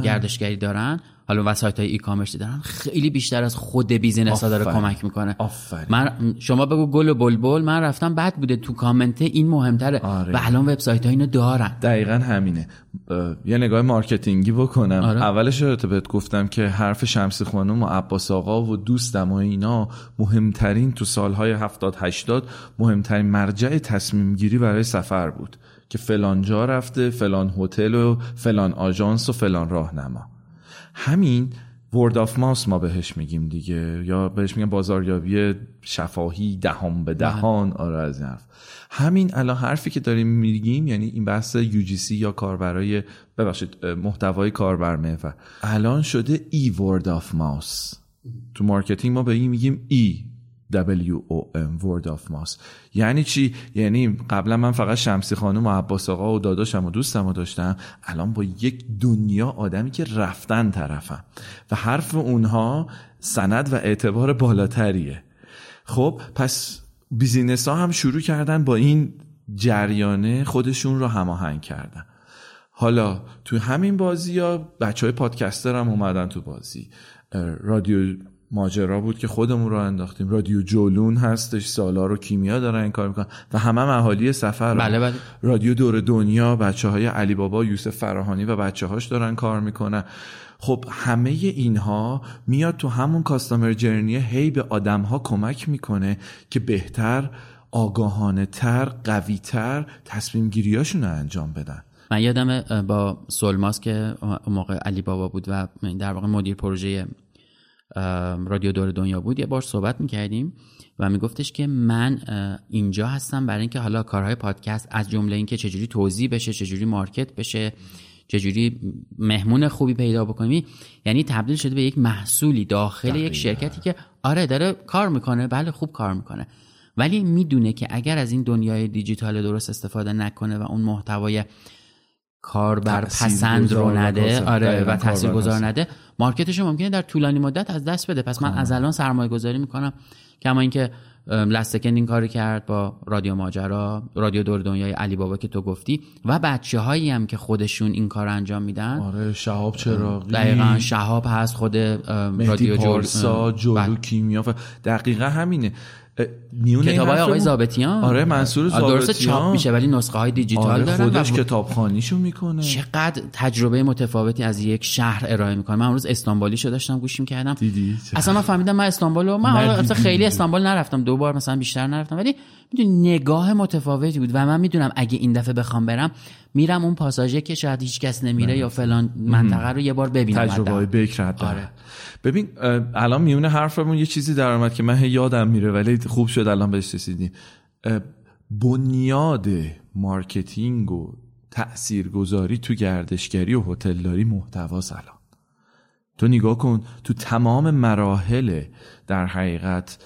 گردشگری دارن حالا وبسایت های e-commerce ی دارن خیلی بیشتر از خود business ها داره کمک می‌کنه. آفرین. من شما بگو گل و بلبل من رفتم بعد بوده تو کامنت این مهمتره. آره. و الان وبسایت ها اینو دارن. دقیقا همینه. یه نگاه marketing ی بکنم. آره. اولش رو بهت گفتم که حرف شمسی خانم و عباس آقا و دوستم و اینا مهمترین تو سالهای 70 80 مهمترین مرجع تصمیم گیری برای سفر بود. که فلان جا رفته فلان هتل و فلان آژانس و فلان راهنما. همین word of mouth ما بهش میگیم دیگه. یا بهش میگم بازاریابی شفاهی دهان به دهان. آره از این حرف. همین الان حرفی که داریم میگیم یعنی این بحث UGC یا کاربرای ببخشید محتوای کاربر محور الان شده e word of mouth تو marketing ما به این میگیم e WOM word of mouth. یعنی چی؟ یعنی قبلا من فقط شمسی خانم و عباس آقا و داداشم و دوستم رو داشتم. الان با یک دنیا آدمی که رفتن طرفم. و حرف اونها سند و اعتبار بالاتریه. خب پس بیزینس ها هم شروع کردن با این جریانه خودشون رو هماهنگ کردن. حالا تو همین بازی ها بچه های پادکستر هم اومدن تو بازی. رادیو ماجرا بود که خودمون رو انداختیم. رادیو جولون هستش سالار و کیمیا دارن این کار می‌کنن و همه هم اهالی سفر بله بله. رادیو دور دنیا بچه های علی بابا یوسف فراهانی و بچه هاش دارن کار می‌کنن. خب همه اینها میاد تو همون کاستامر جرنی هی به آدم ها کمک می‌کنه که بهتر آگاهانه تر قوی تر تصمیم گیریاشون رو انجام بدن. من یادم با سولماس که موقع علی بابا بود و در واقع مدیر پروژه رادیو دور دنیا بود یه بار صحبت می‌کردیم و میگفتش که من اینجا هستم برای اینکه حالا کارهای پادکست از جمله اینکه چجوری توضیح بشه چجوری مارکت بشه چجوری مهمون خوبی پیدا بکنیم یعنی تبدیل شده به یک محصولی داخل یک شرکتی که آره داره کار می‌کنه بله خوب کار می‌کنه. ولی می‌دونه که اگر از این دنیای دیجیتال درست استفاده نکنه و اون محتوای کاربر پسند رو نده. آره و تاثیرگذار نده. مارکتش ممکنه در طولانی مدت از دست بده. پس من از الان سرمایه گذاری می‌کنم. کما اینکه لستکن این کاری کرد با رادیو ماجرا رادیو دور دنیای علی بابا که تو گفتی و بچه هایی هم که خودشون این کار انجام میدن. آره شهاب چراغی دقیقا شهاب هست خود رادیو پارسا جلو کیمیا دقیقا همینه. کتاب های آقای زابطیان آره منصور زابطیان درست چاپ میشه ولی نسخه های دیجیتال آره دارن خودش کتابخانیشو می‌کنه. چقدر تجربه متفاوتی از یک شهر ارائه می‌کنه. من امروز استانبولی شو داشتم گوش می‌کردم دیدی؟ اصلا من فهمیدم من استانبول من اصلا خیلی استانبول نرفتم. دو بار مثلا بیشتر نرفتم. ولی می‌دونی نگاه متفاوتی بود. و من می‌دونم اگه این دفعه بخوام برم میرم اون پاساژه که شاید هیچ کس نمیره یا فلان منطقه رو یه بار ببینم تجربه های بکر آره. ببین الان میونه حرفمون یه چیزی در اومد که من یادم میره ولی خوب شد الان بهش رسیدیم. بنیاد marketing و تاثیرگذاری تو گردشگری و هتلداری محتوا الان تو نگاه کن تو تمام مراحل در حقیقت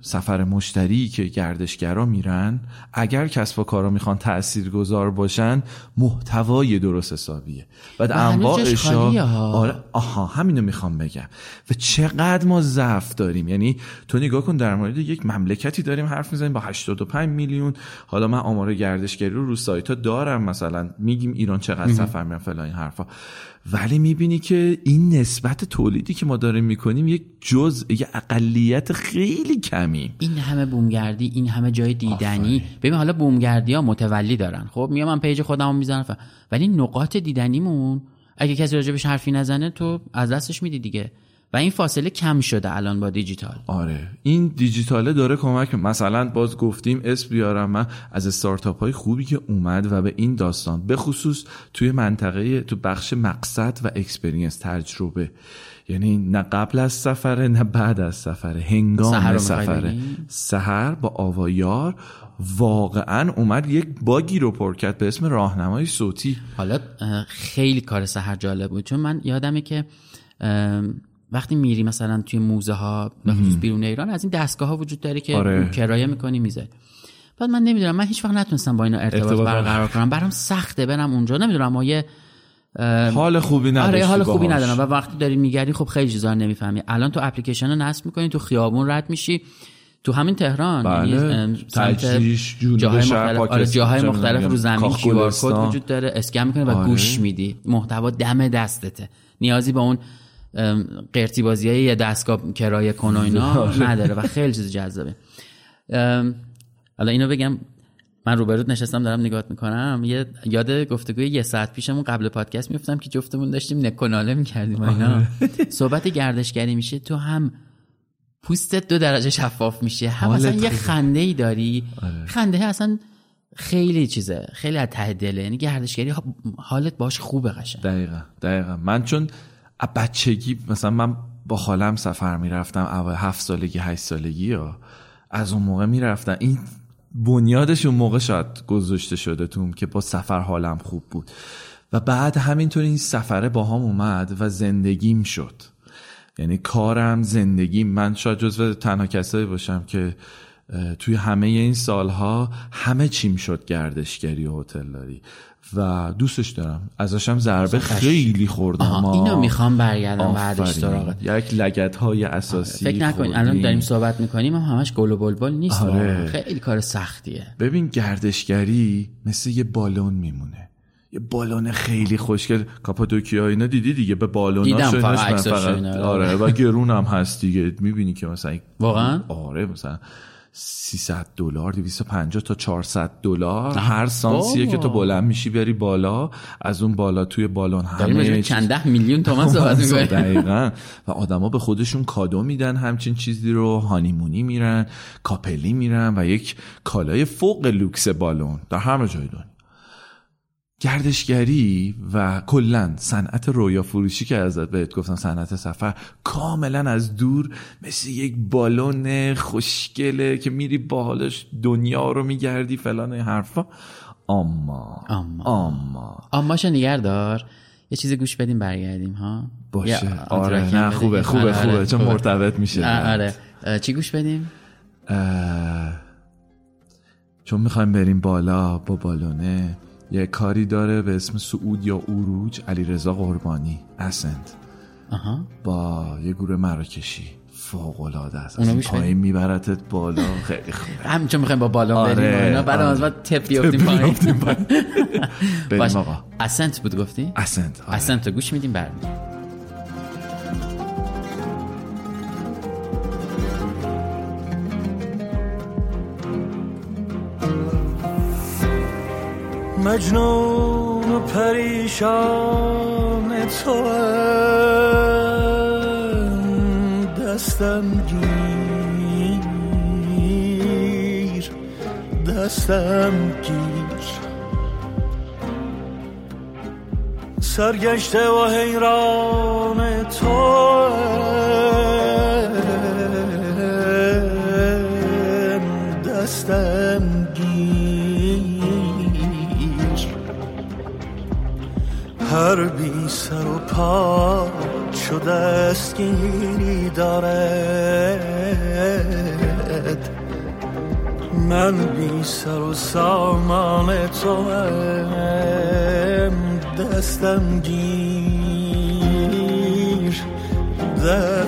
سفر مشتری که گردشگرا میرن اگر کسب و کارا می‌خوان تأثیر گذار باشن محتوای درست حسابیه. و انواعش آره آها همینو می‌خوام بگم. و چقدر ما ضعف داریم. یعنی تو نگاه کن در مورد یک مملکتی داریم حرف می‌زنیم با 85 میلیون. حالا من آمار گردشگری رو رو سایت ها دارم مثلا میگیم ایران چقدر سفر میرن فلان این حرفا. ولی می‌بینی که این نسبت تولیدی که ما داریم می‌کنیم یک جز یک اقلیت خیلی کمی. این همه بومگردی این همه جای دیدنی. ببین حالا بومگردی ها متولی دارن. خب میام من page خودمو می‌زنم. ولی نقاط دیدنیمون اگه کسی راجبش حرفی نزنه تو از دستش میدی دیگه. و این فاصله کم شده الان با دیجیتال. آره. این دیجیتاله داره کمک مثلا باز گفتیم اسم بیارم. من از استارتاپ های خوبی که اومد و به این داستان به خصوص توی منطقه تو بخش مقصد و experience تجربه. یعنی نه قبل از سفره نه بعد از سفره. هنگام سحر می‌خوای سفره؟ سهر با آوایار واقعا اومد یک باگی رو پر کرد به اسم راهنمای صوتی. حالا خیلی کار سحر جالب بود. چون من یادمه که وقتی میری مثلا توی موزه ها به خصوص بیرون ایران از این دستگاه ها وجود داره که آره. کرایه می‌کنی میزه بعد من نمی‌دونم من هیچ وقت نتونستم با اینا ارتباط, برقرار کنم. برام سخته برم اونجا. نمی‌دونم ما یه حال خوبی نداشتی آره حال خوبی باهاش. ندارم. و وقتی داری میگردی خب خیلی چیزا نمی‌فهمی. الان تو اپلیکیشن رو نصب می‌کنی تو خیابون رد میشی. تو همین تهران بله. یعنی، تجریش، جنوب جاهای مختلف. آره جاهای مختلف رو زمین کاخ کیو کد گلستان. وجود داره اسکن می‌کنی و آره. گوش میدی. محتوا دم دستته. نیازی به اون قرتی بازی های یه دستگاه کرایه کن و اینا آره. نداره و خیلی چیز جذابه. حالا اینو بگم من روبرود نشستم دارم نگاه می‌کنم. یه یاد گفتگوی یه ساعت پیشمون قبل پادکست میفتم که جفتمون داشتیم نکناله می‌کردیم اینا. <laughs> صحبت گردشگری میشه تو هم پوستت دو درجه شفاف میشه هم اصلا یه. خنده ای داری. خنده اصلا خیلی چیزه خیلی از ته دله. یعنی گردشگری حالت باش خوبه قشنگ. دقیقا دقیقا. من چون بچگی مثلا من با خالم سفر می‌رفتم اول هفت سالگی هشت سالگی یا از اون موقع می‌رفتم. این بنیادش اون موقع شاید گذاشته شده توم که با سفر حالم خوب بود. و بعد همینطور این سفره با هم اومد و زندگیم شد. یعنی کارم زندگی من شاید جزو تنها کسایی باشم که توی همه این سالها همه چیم شد گردشگری و هتلداری و دوستش دارم ازشم ضربه خیلی خوردم. اینو می‌خوام برگردم بعدش. سراغت یک لگت های اساسی فکر خوردیم. الان داریم صحبت می‌کنیم هم همش گل و بلبل نیست آره. خیلی کار سختیه ببین گردشگری مثل یه بالون میمونه یه بالون خیلی خوشگل کاپادوکیا اینا دیدی دیگه به بالون فقط فقط. آره و گرون هم هست دیگه می‌بینی که مثلا واقعا؟ آره مثلا 300 دلار 250 تا 400 دلار. هر سانسیه. که تو بلند میشی بری بالا از اون بالا توی بالون همه چند ده میلیون تومن صحبت <laughs> دقیقا. و آدما به خودشون کادو میدن همچین چیزی رو. honeymoon ی میرن couple ی میرن و یک کالای فوق لوکس بالون. در همه جای دنیا. گردشگری و کلا صنعت رویا فروشی که ازت بهت گفتم صنعت سفر کاملا از دور مثل یک بالون خوشگله که میری باهاش دنیا رو میگردی فلان این حرفا. اما اما. اما. اماشو نگه دار. یه چیزی گوش بدیم برگردیم ها؟ باشه. آره نه. خوبه خوبه آره، خوبه آره، چون خوبه. مرتبط میشه. آره. چی گوش بدیم؟ اه، چون می‌خوایم بریم بالا با بالونه. یه کاری داره به اسم سعود یا اوروج علی رضا قربانی اسند آها با یه گروه مراکشی فوق العاده است بدیم. پایین میبرتت بالا خیلی خوبه <laughs> همین چون می‌خوایم با بالون آره، بریم اینا بعد آره. از بعد تپ بیفتیم تپ پایین بیفتیم پایین. <laughs> بریم. آقا اسنت بود گفتی اسند آره. اسنت گوش میدیم برمیم مجنون و پریشان تو دستم گیر دستم گیر. سرگشته و حیران تو پا دستگیری دارد. من بی سر و سامان تو دستم گیر.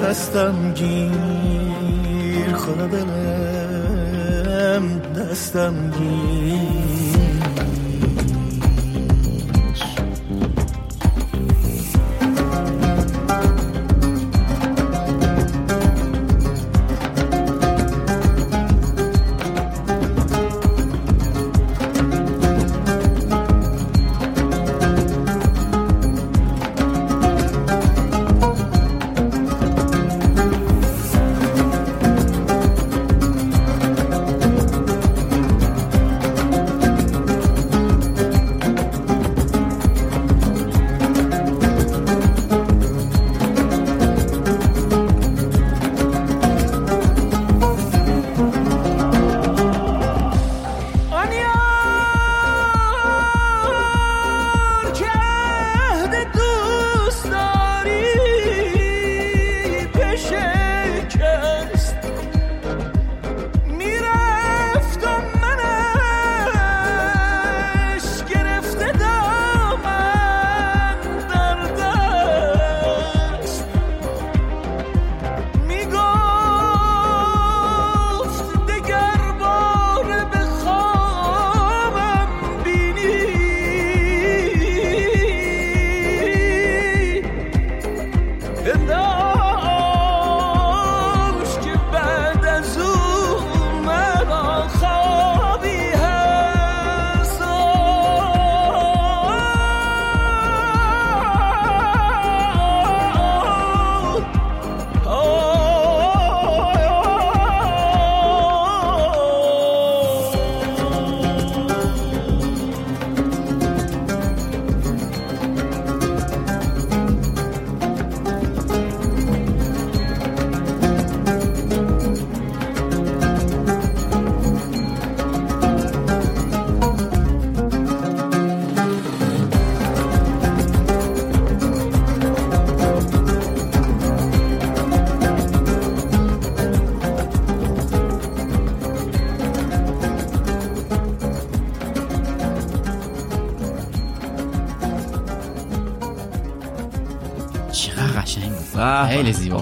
دستم گیر خدا دلم دستم گیر.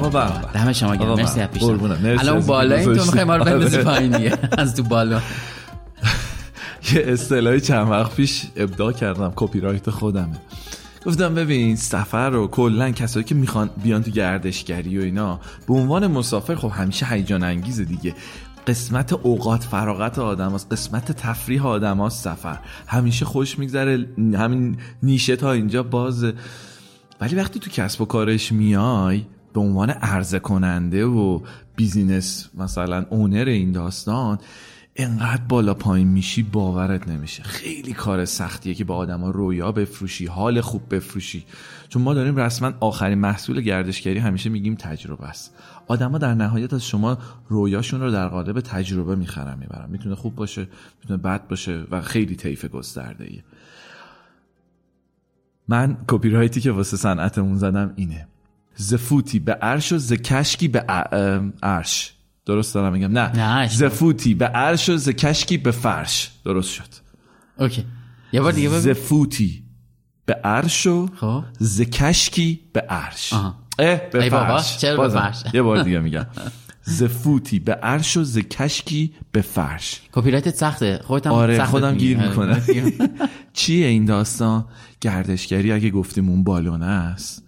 آقا به به. دم شما گرم مرسی به. از. مرسی الان بالا این تو. می‌خوای ما رو بندازی آره. پایین دیگه از تو بالا <laughs> یه اصطلاحی چند وقت پیش ابداع کردم کپی رایت خودمه گفتم ببین سفر رو کلا کسایی که می‌خوان بیان تو گردشگری و اینا به عنوان مسافر خب همیشه هیجان انگیزه دیگه قسمت اوقات فراغت آدم هست. قسمت تفریح آدم هست سفر همیشه خوش میگذره همین نیشه تا اینجا بازه ولی وقتی تو کسب و کارش میای به عنوان عرضه کننده و بیزینس مثلا اونر این داستان انقدر بالا پایین میشی باورت نمیشه. خیلی کار سختیه که با آدما رویا بفروشی حال خوب بفروشی. چون ما داریم رسما آخرین محصول گردشگری همیشه میگیم تجربه است. آدما در نهایت از شما رویاشون رو در قالب تجربه می‌خرن می‌برن. می‌تونه خوب باشه می‌تونه بد باشه و خیلی طیف گسترده ایه من copywrite ی که واسه صنعتمون زدم اینه. ز فوتی به عرش و ز کشکی به عرش. درست دارم میگم؟ نه, نه، ز فوتی به عرش و ز کشکی به فرش. درست شد. okay. یه بار دیگه ز بگو. فوتی به عرش و خب. ز کشکی به عرش. اه به ای بابا، فرش. چرا به بازم. فرش؟ یه بار دیگه میگم. ز فوتی به عرش و ز کشکی به فرش. copywrite ت سخته. خودت هم آره سختت خودم. گیر آره. می‌کنه <laughs> چیه این داستان؟ گردشگری اگه گفتیم اون بالونه است.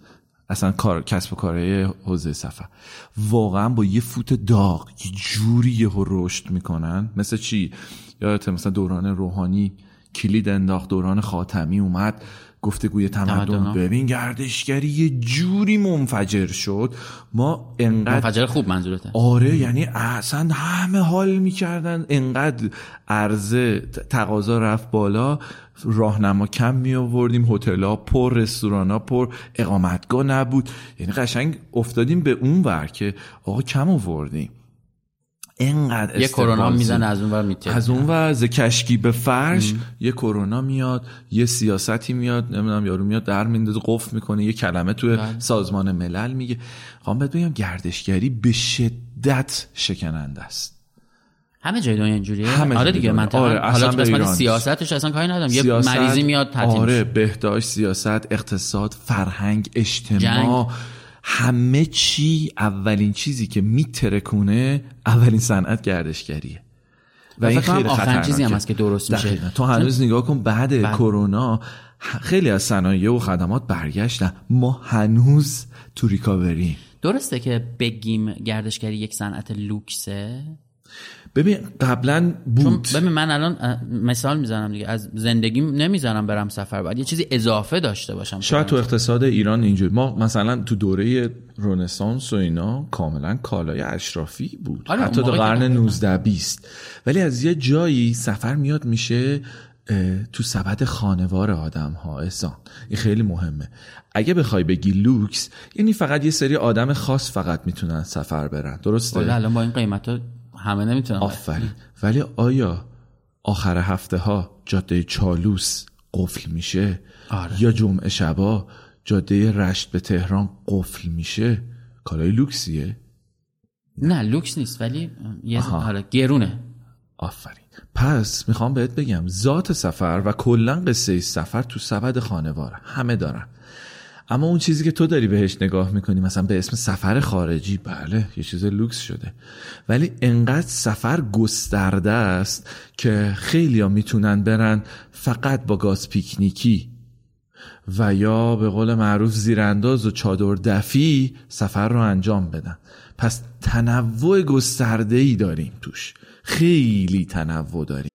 اصلا کار کسب و کاره حوزه سفر. واقعا با یه فوت داغ یه جوری یهو رشد می‌کنن. مثل چی؟ یادت مثلا دوران روحانی کلید انداخت دوران خاتمی اومد. گفتگوی تمدن. ببین گردشگری یه جوری منفجر شد. ما انقدر منفجر خوب منظورته. آره یعنی اصلا همه حال می‌کردن. انقدر عرضه ت- تقاضا رفت بالا. راهنما کم می آوردیم هتل ها پر رستوران ها پر اقامتگاه نبود. یعنی قشنگ افتادیم به اون ور که آقا کم آوردیم. انقدر یه کرونا زود. از اون ور میتره از اون ور ز کشکی به فرش یه کرونا میاد یه سیاستی میاد نمی‌دونم یارو میاد در میندازه قفل می‌کنه یه کلمه توی بله. سازمان ملل میگه خواهم بهت بگم گردشگری به شدت شکننده است همه جای دنیا اینجوریه همه آره دیگه. منطقه آره، حالا تو قسمت ایران. سیاستش اصلا کاری ندارم یه مریضی میاد تعطیل آره. بهداشت سیاست اقتصاد فرهنگ اجتماع جنگ. همه چی اولین چیزی که میترکونه اولین صنعت گردشگریه و این خیلی آخرین چیزی هم هست که درست میشه. دقیقاً. تو هنوز نگاه کن بعد. کرونا خیلی از صنایع و خدمات برگشتن ما هنوز تو ریکاوری درسته که بگیم گردشگری یک صنعت لوکسه ببین قبلا چون بود. ببین من الان مثال می‌زنم دیگه از زندگیم نمی‌ذارم برم سفر. باید یه چیزی اضافه داشته باشم شاید تو اقتصاد ایران اینجوری ما مثلا تو دوره رنسانس و اینا کاملا کالای اشرافی بود. آره، حتی تا قرن دقیقاً. 19 20 ولی از یه جایی سفر میاد میشه تو سبد خانوار آدم ها احسان. این خیلی مهمه. اگه بخوای بگی لوکس یعنی فقط یه سری آدم خاص فقط می‌تونن سفر برن. درسته؟ ولی الان با این قیمت ها همه نمی‌تونم آفرین. ولی آیا آخر هفته ها جاده چالوس قفل میشه؟ آره. یا جمعه شبا جاده رشت به تهران قفل میشه؟ کالای لوکسیه. نه لوکس نیست ولی یه. حالا گرونه. آفرین. پس می‌خوام بهت بگم ذات سفر و کلا قصه سفر تو سبد خانواره همه دارن. اما اون چیزی که تو داری بهش نگاه می‌کنی مثلا به اسم سفر خارجی بله یه چیز لوکس شده. ولی انقدر سفر گسترده است که خیلی ها می‌تونن برن فقط با گاز پیکنیکی و یا به قول معروف زیرانداز و چادر دفی سفر رو انجام بدن. پس تنوع گسترده ای داریم توش. خیلی تنوع داریم.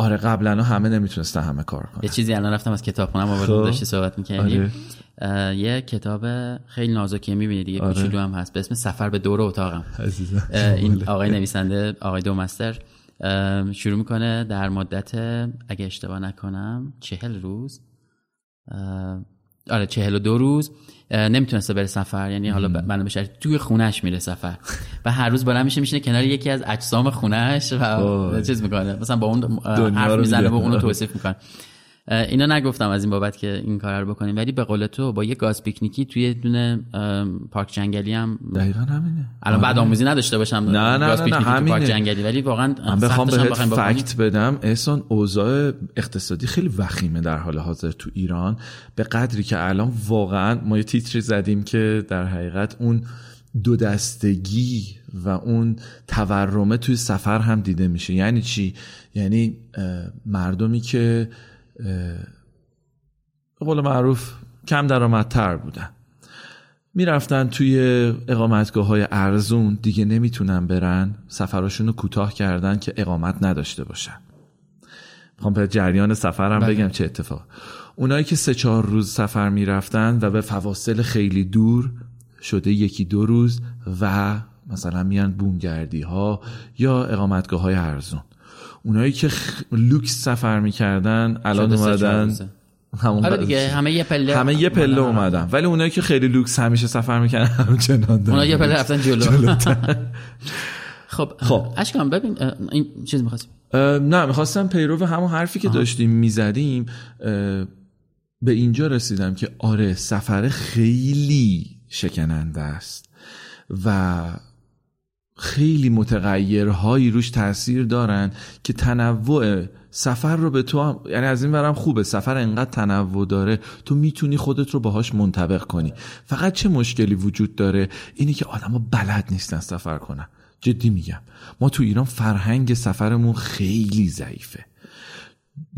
آره قبلا همه نمی‌تونستن همه کار کنن. یه چیزی الان رفتم از کتابخونم آوردم خب. داشتی صحبت می‌کردی. آره. یه کتاب خیلی نازکی می‌بینی دیگه آره. کوچولو هم هست. به اسم سفر به دور اتاقم. این آقای نویسنده آقای دومستر اه، شروع می‌کنه در مدت اگه اشتباه نکنم چهل روز. آره چهل و دو روز. نمی‌تونسته بره سفر. یعنی حالا ب- بنا به شرط توی خونش میره سفر. و هر روز بلند میشه میشینه کنار یکی از اجسام خونش و. چیز می‌کنه. مثلا با اون حرف می‌زنه. و اونو توصیف می‌کنه. اینا نگفتم از این بابت که این کار رو بکنیم ولی به قول تو با یه گاز پیکنیکی توی یه دونه پارک جنگلی هم دقیقا همینه الان بعد آره. آموزی نداشته باشم نه، نه، گاز نه، نه، پارک. جنگلی ولی واقعا من بخوام بهت بکنیم. فکت بدم احسان اوضاع اقتصادی خیلی وخیمه در حال حاضر تو ایران به قدری که الان واقعا ما یه تیتری زدیم که در حقیقت اون دو دستگی و اون تورمه توی سفر هم دیده میشه یعنی چی یعنی مردمی که به قول معروف کم درآمدتر بودن. می‌رفتن توی اقامتگاه های ارزون دیگه نمی‌تونن برن. سفراشون رو کوتاه کردن که اقامت نداشته باشن. می‌خوام به جریان سفرم بله. بگم چه اتفاق. اونایی که سه چهار روز سفر می‌رفتن و به فواصل خیلی دور شده یکی دو روز و مثلا میان بومگردی ها یا اقامتگاه های ارزون. اونایی که خ... لوکس سفر می‌کردن الان اومدن. همون آره دیگه همه یه پله همه یه پله اومدن. ولی اونایی که خیلی لوکس همیشه سفر می‌کنن <laughs> همچنان اونا یه پله رفتن جلو. <laughs> خب خب. اشکان ببین این چیز می‌خواستیم. نه می‌خواستم پیرو همون حرفی که داشتیم می‌زدیم به اینجا رسیدم که آره سفر خیلی شکننده است. و خیلی متغیرهایی روش تاثیر دارن که تنوع سفر رو به تو هم یعنی از این برم خوبه. سفر انقدر تنوع داره تو می‌تونی خودت رو باهاش منطبق کنی. فقط چه مشکلی وجود داره؟ اینی که آدما بلد نیستن سفر کنن. جدی میگم. ما تو ایران فرهنگ سفرمون خیلی ضعیفه.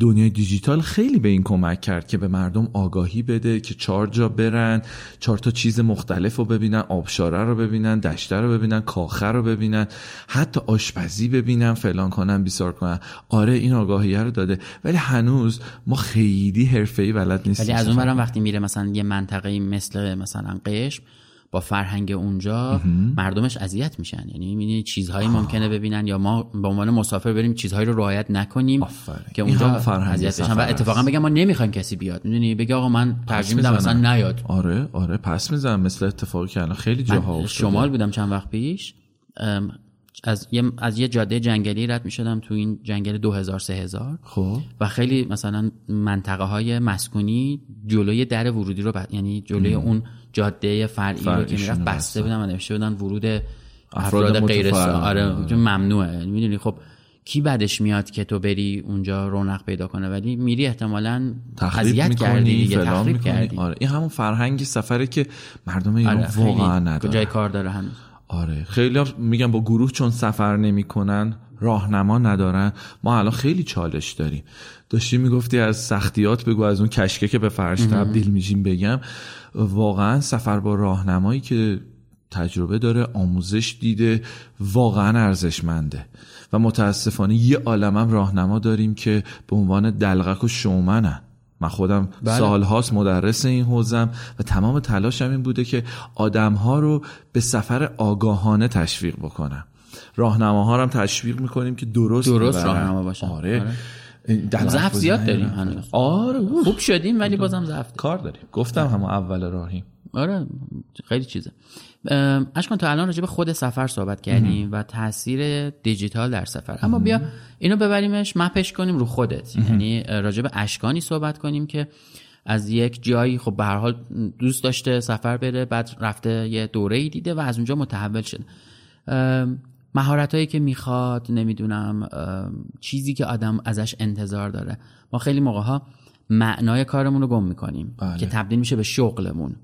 دنیای دیجیتال خیلی به این کمک کرد که به مردم آگاهی بده که چهار جا برن چهار تا چیز مختلف رو ببینن آبشاره رو ببینن دشته رو ببینن کاخه رو ببینن حتی آشپزی ببینن فلان کنن بیسار کنن. آره این آگاهیه رو داده. ولی هنوز ما خیلی حرفه‌ای بلد نیستیم. ولی از اون وقتی میره مثلا یه منطقه مثل مثلا قشم با فرهنگ اونجا مردمش اذیت میشن. یعنی می‌بینی چیزهایی ممکنه ببینن یا ما به عنوان مسافر بریم چیزهایی رو رعایت نکنیم آفرین. که اونجا اذیت بشن. و. اتفاقا بگم ما نمی‌خوایم کسی بیاد. می‌دونی؟ بگه آقا من ترجیح میدم مثلا. نیاد. آره آره پس می‌زنم. مثل اتفاقی که الان خیلی جاها افتاده. شمال بودم چند وقت پیش. از یه از یه جاده جنگلی رد می‌شدم تو این جنگل 2000 3000 خب. و خیلی مثلا منطقه های مسکونی جلوی در ورودی رو ب... یعنی جلوی اون جاده فرعی رو که می‌رفت بسته. بودن و نوشته بودن ورود افراد افراد غیر. آره چون ممنوعه. می‌دونی خب کی بعدش میاد که تو بری اونجا رونق پیدا کنه؟ ولی میری احتمالاً تخریب اذیت کردی دیگه تخریب کردی. آره این همون فرهنگ سفره که مردم ایران آره واقعا ندارن. جای کار داره هنوز. آره خیلی ها میگن با گروه چون سفر نمی‌کنن راهنما ندارن. ما الان خیلی چالش داریم. داشتی می‌گفتی از سختیات بگو از اون کشکه که به فرش تبدیل میشیم بگم. واقعا سفر با راهنمایی که تجربه داره آموزش دیده واقعا ارزشمنده و متاسفانه یه عالمم راهنما داریم که به عنوان دلغک و شومنن من خودم بله. سال هاست مدرس این حوزم و تمام تلاشم این بوده که آدم ها رو به سفر آگاهانه تشویق بکنم راهنماها رو هم تشویق می‌کنیم که درست درست. راهنما باشن. آره, آره. ضعف زیاد. داریم هنوز. آره اوه. خوب شدیم ولی بازم ضعف. کار داریم. گفتم همون اول راهیم. آره خیلی چیزه. اشکان تا الان راجع به خود سفر صحبت کردیم و تاثیر دیجیتال در سفر. اما بیا اینو ببریمش مپش کنیم رو خودت. یعنی راجع به اشکانی صحبت کنیم که از یک جایی خب به هر حال دوست داشته سفر بره بعد رفته یه دوره ای دیده و از اونجا متحول شده. مهارت هایی که می‌خواد نمی‌دونم چیزی که آدم ازش انتظار داره. ما خیلی موقع ها معنای کارمون رو گم می‌کنیم بله. که تبدیل میشه به شغلمون.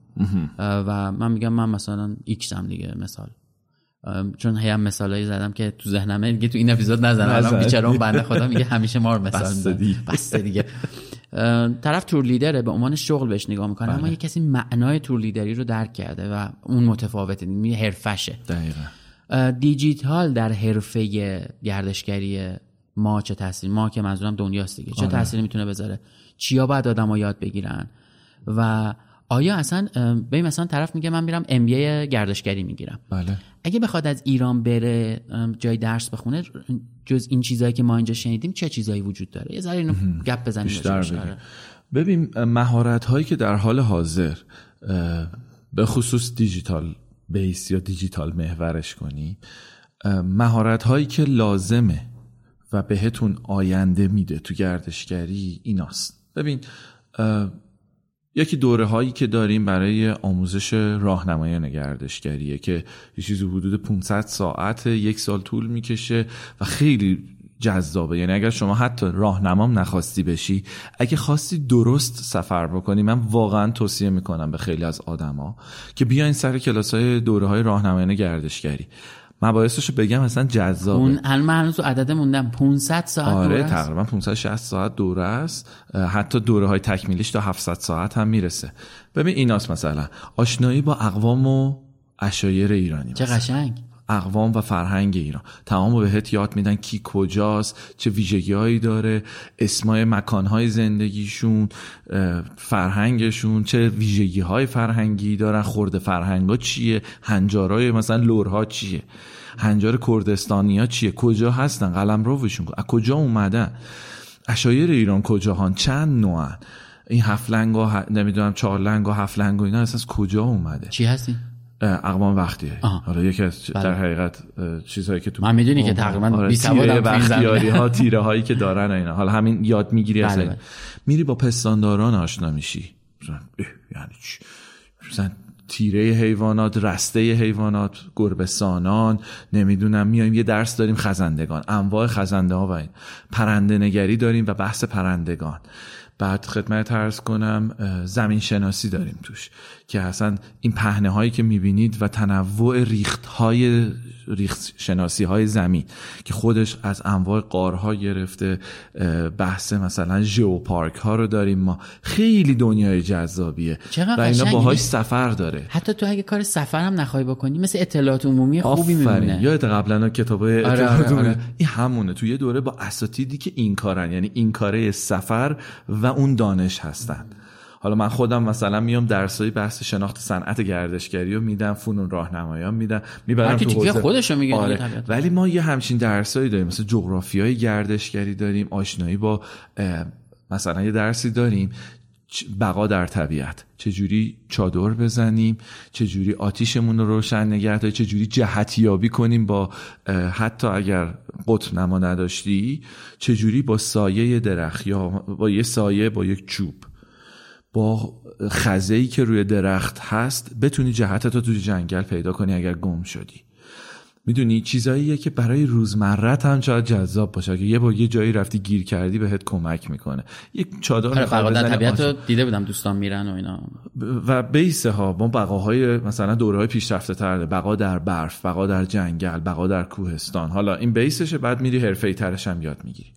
و من میگم من مثلا ایکسم دیگه مثال. چون هی هم مثالایی زدم که تو ذهنمه دیگه تو این اپیزود نزنم. الان نزن. بیچاره اون بنده خدا میگه همیشه ما رو مثال می‌زنه. دیگه. بسته دیگه. طرف تور لیدره به عنوان شغل بهش نگاه می‌کنه بله. اما یه کسی معنای تور لیدری رو درک کرده و اون متفاوته. می حرفشه. دقیقا. دیجیتال در حرفه گردشگری ما چه تاثیر ما که منظورم دنیاست دیگه. چه آره. تاثیری می‌تونه بذاره؟ چیا باید آدم یاد بگیرن؟ و آیا اصلا ببین مثلا طرف میگه من میرم ام گردشگری می‌گیرم. بله. اگه بخواد از ایران بره جای درس بخونه جز این چیزایی که ما اینجا شنیدیم چه چیزایی وجود داره؟ یه ذره اینو گپ بزنیم بیشتر. آره. ببین مهارت هایی که در حال حاضر به خصوص دیجیتال بیس یا دیجیتال محورش کنی مهارت هایی که لازمه و بهتون آینده میده تو گردشگری ایناست. ببین یکی دوره هایی که داریم برای آموزش راهنمایان گردشگریه که یه چیزی حدود 500 ساعت یک سال طول می‌کشه و خیلی جذابه. یعنی اگر شما حتی راهنمام نخواستی بشی اگه خواستی درست سفر بکنی من واقعا توصیه می‌کنم به خیلی از آدما که بیاین سر کلاس های دوره های راهنمایان گردشگری. مباحثش رو بگم اصلا جذابه. اون الان هنوز تو عدد موندم. 500 ساعت آره دوره است. تقریبا 560 ساعت دوره است. حتی دوره های تکمیلیش تا 700 ساعت هم می‌رسه. ببین ایناست مثلا. آشنایی با اقوام و اشایر ایرانی چه مثلا. قشنگ. اقوام و فرهنگ ایران. تمام بهت یاد میدن کی کجاست چه ویژگی هایی داره اسمای مکانهای زندگیشون اه، فرهنگشون چه ویژگی های فرهنگی دارن خورده فرهنگ ها چیه هنجارای مثلا لورها چیه هنجار کردستانی ها چیه کجا هستن قلم روشون از کجا اومدن؟ اشایر ایران کجاهان؟ چند نوعن؟ این هفت لنگ و ه- نمی‌دونم چهار لنگ و هفت لنگ و اینا اصلا کجا اومده؟ چی هستی؟ اقوام وقتیه. حالا یکی از بله. در حقیقت چیزهایی که تو من می‌دونی که تقریباً آره، این زمینه. بختیاری ها <laughs> تیره هایی که دارن اینا حالا همین یاد می‌گیری بله، بله. میری با پستانداران آشنا میشی یعنی چی مثلا تیره حیوانات رسته حیوانات گربهسانان نمی‌دونم میایم یه درس داریم خزندگان انواع خزنده ها و این پرنده نگری داریم و بحث پرندگان بعد خدمت ارز کنم زمین شناسی داریم توش که اصلا این پهنه هایی که می‌بینید و تنوع ریخت های ریخت شناسی های زمین که خودش از انواع قارها گرفته بحث مثلا ژئوپارک ها رو داریم ما خیلی دنیای جذابیه و اینا. باهاش سفر داره حتی تو اگه کار سفر هم نخوای بکنی مثل اطلاعات عمومی خوبی میمونه یادت قبلا کتاب آره، اطلاعات آره. عمومی؟ این همونه تو یه دوره با اساتیدی که این کارن یعنی این کاره سفر و اون دانش هستن. حالا من خودم مثلا میام درسای بحث شناخت صنعت گردشگری رو میدم فنون راهنمایان میدم می‌برم تو حوزه- خودشو میگه آره. ولی ما یه همچین درسایی داریم مثل جغرافیای گردشگری داریم آشنایی با مثلا یه درسی داریم. بقا در طبیعت. چجوری چادر بزنیم؟ چجوری آتیشمون رو روشن نگه داریم؟ چجوری جهتیابی کنیم با حتی اگر قطب نما نداشتی؟ چجوری با سایه درخت یا با یه سایه با یک چوب؟ با خزه‌ای که روی درخت هست بتونی جهتت رو توی جنگل پیدا کنی اگر گم شدی. می‌دونی چیزاییه که برای روزمرت هم شاید جذاب باشه. اگه یه با یه جایی رفتی گیر کردی بهت کمک می‌کنه. یک چادر آره طبیعت رو دیده بودم دوستان میرن و اینا. و بیسه ها ما بقاهای مثلا دوره های پیشرفته تر بقا در برف بقا در جنگل بقا در کوهستان. حالا این بیسشه بعد میری حرفه ترش هم یاد می‌گیری.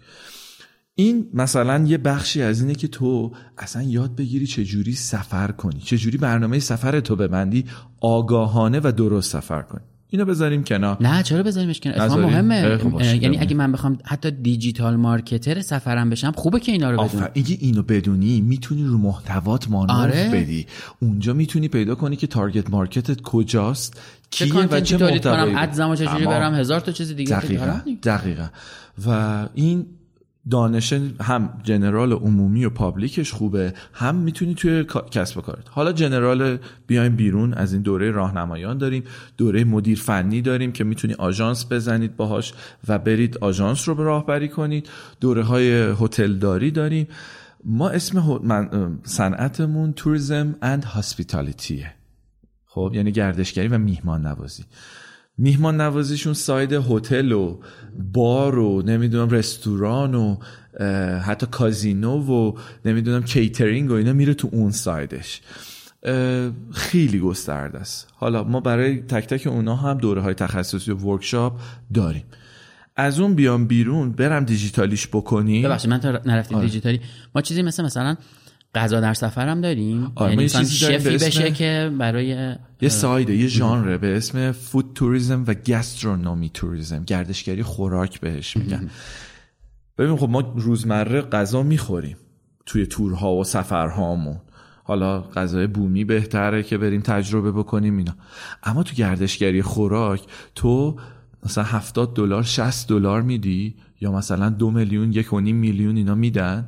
این مثلا یه بخشی از اینه که تو اصلا یاد بگیری چجوری سفر کنی. چجوری برنامه سفر تو ببندی آگاهانه و درست سفر کنی. اینو بذاریم کنار نه چرا بذاریمش کنار اتفاقا نذاریم؟ مهمه خب یعنی. اگه من بخوام حتی دیجیتال مارکتر سفرم بشم خوبه که اینا رو بدونم آفر اگه اینو بدونی می‌تونی رو محتوات مانور آره. بدی اونجا می‌تونی پیدا کنی که تارگت مارکتت کجاست کیه و چه تولید کنم محتوایی ادزمو چجوری. برم هزار تا چیز دیگه دقیقا دیگه. دقیقا و این دانش هم جنرال عمومی و پابلیکش خوبه هم می‌تونی توی کسب و کارت. حالا جنرال بیایم بیرون از این دوره راهنمایان داریم دوره مدیر فنی داریم که می‌تونی آژانس بزنید باهاش و برید آژانس رو به راهبری کنید. دوره های هتلداری داریم. ما اسم صنعتمون tourism and hospitality ه خب یعنی گردشگری و میهمان نوازی میهمان نوازیشون side هتل و بار و نمی‌دونم رستوران و حتی کازینو و نمی‌دونم کیترینگ و اینا میره تو اون side ش. خیلی گسترده است. حالا ما برای تک تک اونا هم دوره های تخصصی و workshop داریم. از اون بیام بیرون برم دیجیتالیش بکنیم. ببخشید من تا نرفتیم آره. دیجیتالی. ما چیزی مثل مثلا غذا در سفرم داریم. آره یعنی شفی بشه که برای یه سایده یه ژانره به اسم فود توریزم و گسترونومی توریزم گردشگری خوراک بهش میگن. <laughs> ببین خب ما روزمره غذا می‌خوریم توی تورها و سفرهامون. حالا غذای بومی بهتره که بریم تجربه بکنیم اینا. اما تو گردشگری خوراک تو مثلا 70 دلار 60 دلار میدی یا مثلا دو میلیون یک و نیم میلیون اینا میدن.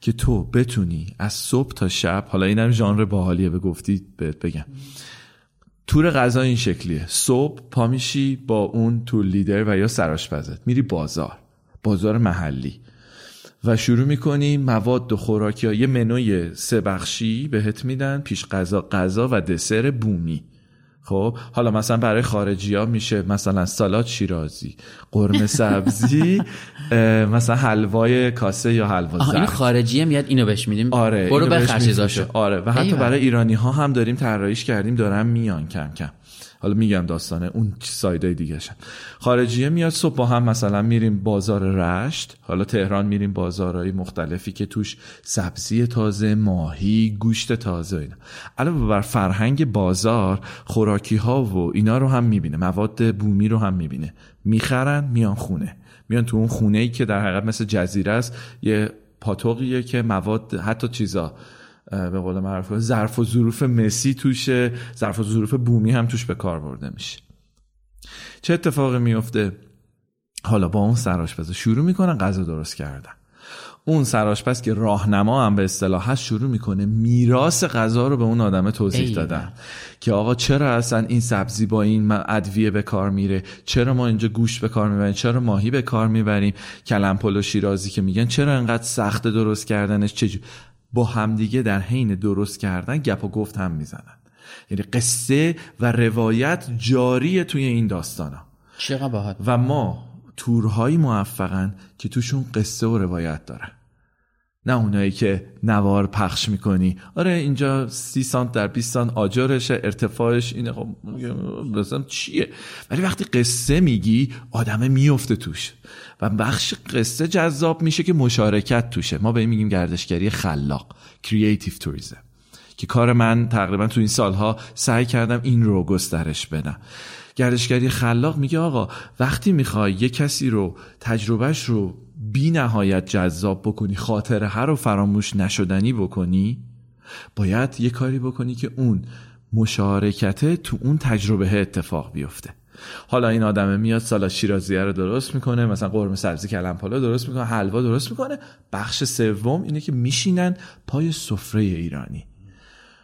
که تو بتونی از صبح تا شب حالا اینم ژانر باحالیه به گفتی بهت بگم. تور غذا این شکلیه. صبح پا میشی با اون تور لیدر و یا سراشپزت میری بازار. بازار محلی. و شروع می‌کنی مواد و خوراکی ها. یه منوی سه بخشی بهت میدن. پیش غذا غذا و دسر بومی. خب حالا مثلا برای خارجی ها میشه مثلا سالاد شیرازی قرمه سبزی مثلا حلوای کاسه یا حلوا زرد این خارجیه میاد اینو بهش میدیم. آره برو بخر آره و حتی برای ایرانی ها هم داریم طراحیش کردیم دارن میان کم کم. حالا میگم داستانه اون سایدای دیگه شن خارجیه میاد صبح با هم مثلا میریم بازار رشت حالا تهران میریم بازارهای مختلفی که توش سبزی تازه ماهی گوشت تازه اینا. علاوه بر فرهنگ بازار خوراکی ها و اینا رو هم می‌بینه مواد بومی رو هم می‌بینه. می‌خرن میان خونه. میان تو اون خونه ای که در حقیقت مثل جزیره است یه پاتوقیه که مواد حتی چیزا به قول معروف ظرف و ظروف مسی توشه ظرف و ظروف بومی هم توش به کار برده میشه. چه اتفاقی میفته؟ حالا با اون سرآشپز شروع می‌کنن غذا درست کردن. اون سرآشپز که راهنما هم به اصطلاح هست شروع می‌کنه میراث غذا رو به اون آدمه توضیح دادن. که آقا چرا اصلا این سبزی با این ادویه به کار میره؟ چرا ما اینجا گوشت به کار می‌بریم؟ چرا ماهی به کار می‌بریم؟ کلم و شیرازی که میگن چرا انقدر سخت درست کردنش؟ چجور با همدیگه در حین درست کردن گپ و گفت هم می‌زنن. یعنی قصه و روایت جاری توی این داستان ها و ما تورهایی موفقن که توشون قصه و روایت دارن. نه اونایی که نوار پخش می‌کنی. آره اینجا سی سانت در 20 سانت آجرشه ارتفاعش اینه. خب بزنم چیه؟ ولی وقتی قصه میگی آدمه میفته توش. و بخش قصه جذاب میشه که مشارکت توشه. ما به این میگیم گردشگری خلاق creative tourism که کار من تقریبا تو این سالها سعی کردم این رو گسترش بدم. گردشگری خلاق میگه آقا وقتی می‌خوای یه کسی رو تجربهش رو بی نهایت جذاب بکنی خاطره هر رو فراموش نشدنی بکنی باید یه کاری بکنی که اون مشارکته تو اون تجربه اتفاق بیفته. حالا این آدمه میاد سالا شیرازیه رو درست می‌کنه مثلا قرمه سبزی کلم پالا درست می‌کنه حلوا درست می‌کنه. بخش سوم اینه که میشینن پای سفره ایرانی.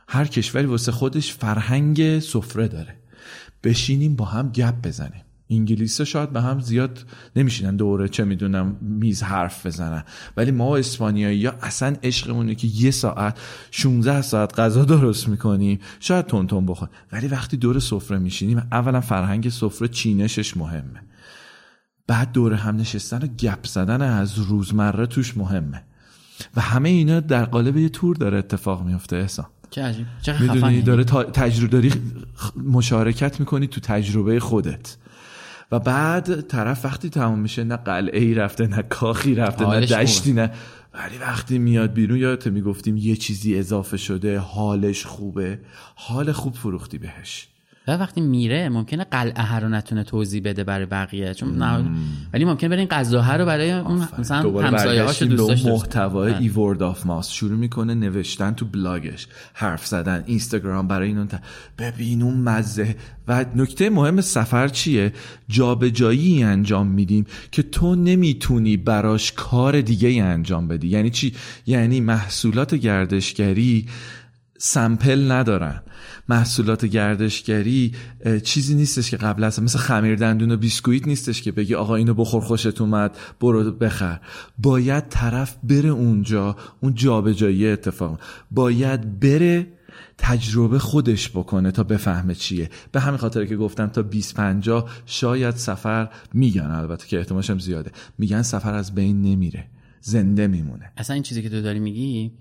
هر کشوری واسه خودش فرهنگ سفره داره. بشینیم با هم گپ بزنیم. انگلیس شاید به هم زیاد نمیشینن. دوره چه می‌دونم میز حرف بزنن. ولی ما اسپانیایی یا اصلا عشقمونه که یه ساعت 16 ساعت غذا درست می‌کنیم. شاید تون تون بخور ولی وقتی دور سفره میشینیم اولا فرهنگ سفره چینشش مهمه. بعد دور هم نشستن و گپ زدن از روزمره توش مهمه. و همه اینا در قالب یه تور داره اتفاق میفته احسان. چه عجیب. می‌دونی داره تجربه داری مشارکت می‌کنی تو تجربه خودت. و بعد طرف وقتی تمام میشه نه قلعه ای رفته نه کاخی رفته نه دشتی نه. ولی وقتی میاد بیرون یادت می‌گفتیم یه چیزی اضافه شده حالش خوبه. حال خوب فروختی بهش. و وقتی میره ممکنه قلعه رو نتونه توضیح بده برای بقیه چون نه ولی ممکنه این غذا رو برای اون مثلا دوباره همسایه هاشو برگشتیم دوست داشته. محتوای آره. e word of mouth شروع می‌کنه نوشتن تو بلاگش حرف زدن اینستاگرام برای اینون ت... ببین اون مزه. و نکته مهم سفر چیه؟ جابجایی انجام میدیم که تو نمی‌تونی براش کار دیگه ای انجام بدی. یعنی چی؟ یعنی محصولات گردشگری sample ندارن. محصولات گردشگری چیزی نیستش که قبل از مثل خمیر دندون و بیسکویت نیستش که بگی آقا اینو بخور خوشت اومد برو بخر. باید طرف بره اونجا اون جابجایی اتفاق. باید بره تجربه خودش بکنه تا بفهمه چیه. به همین خاطر که گفتم تا 20 50 شاید سفر میگن البته که احتمالش هم زیاده. میگن سفر از بین نمیره. زنده میمونه. اصلا این چیزی که تو داری میگی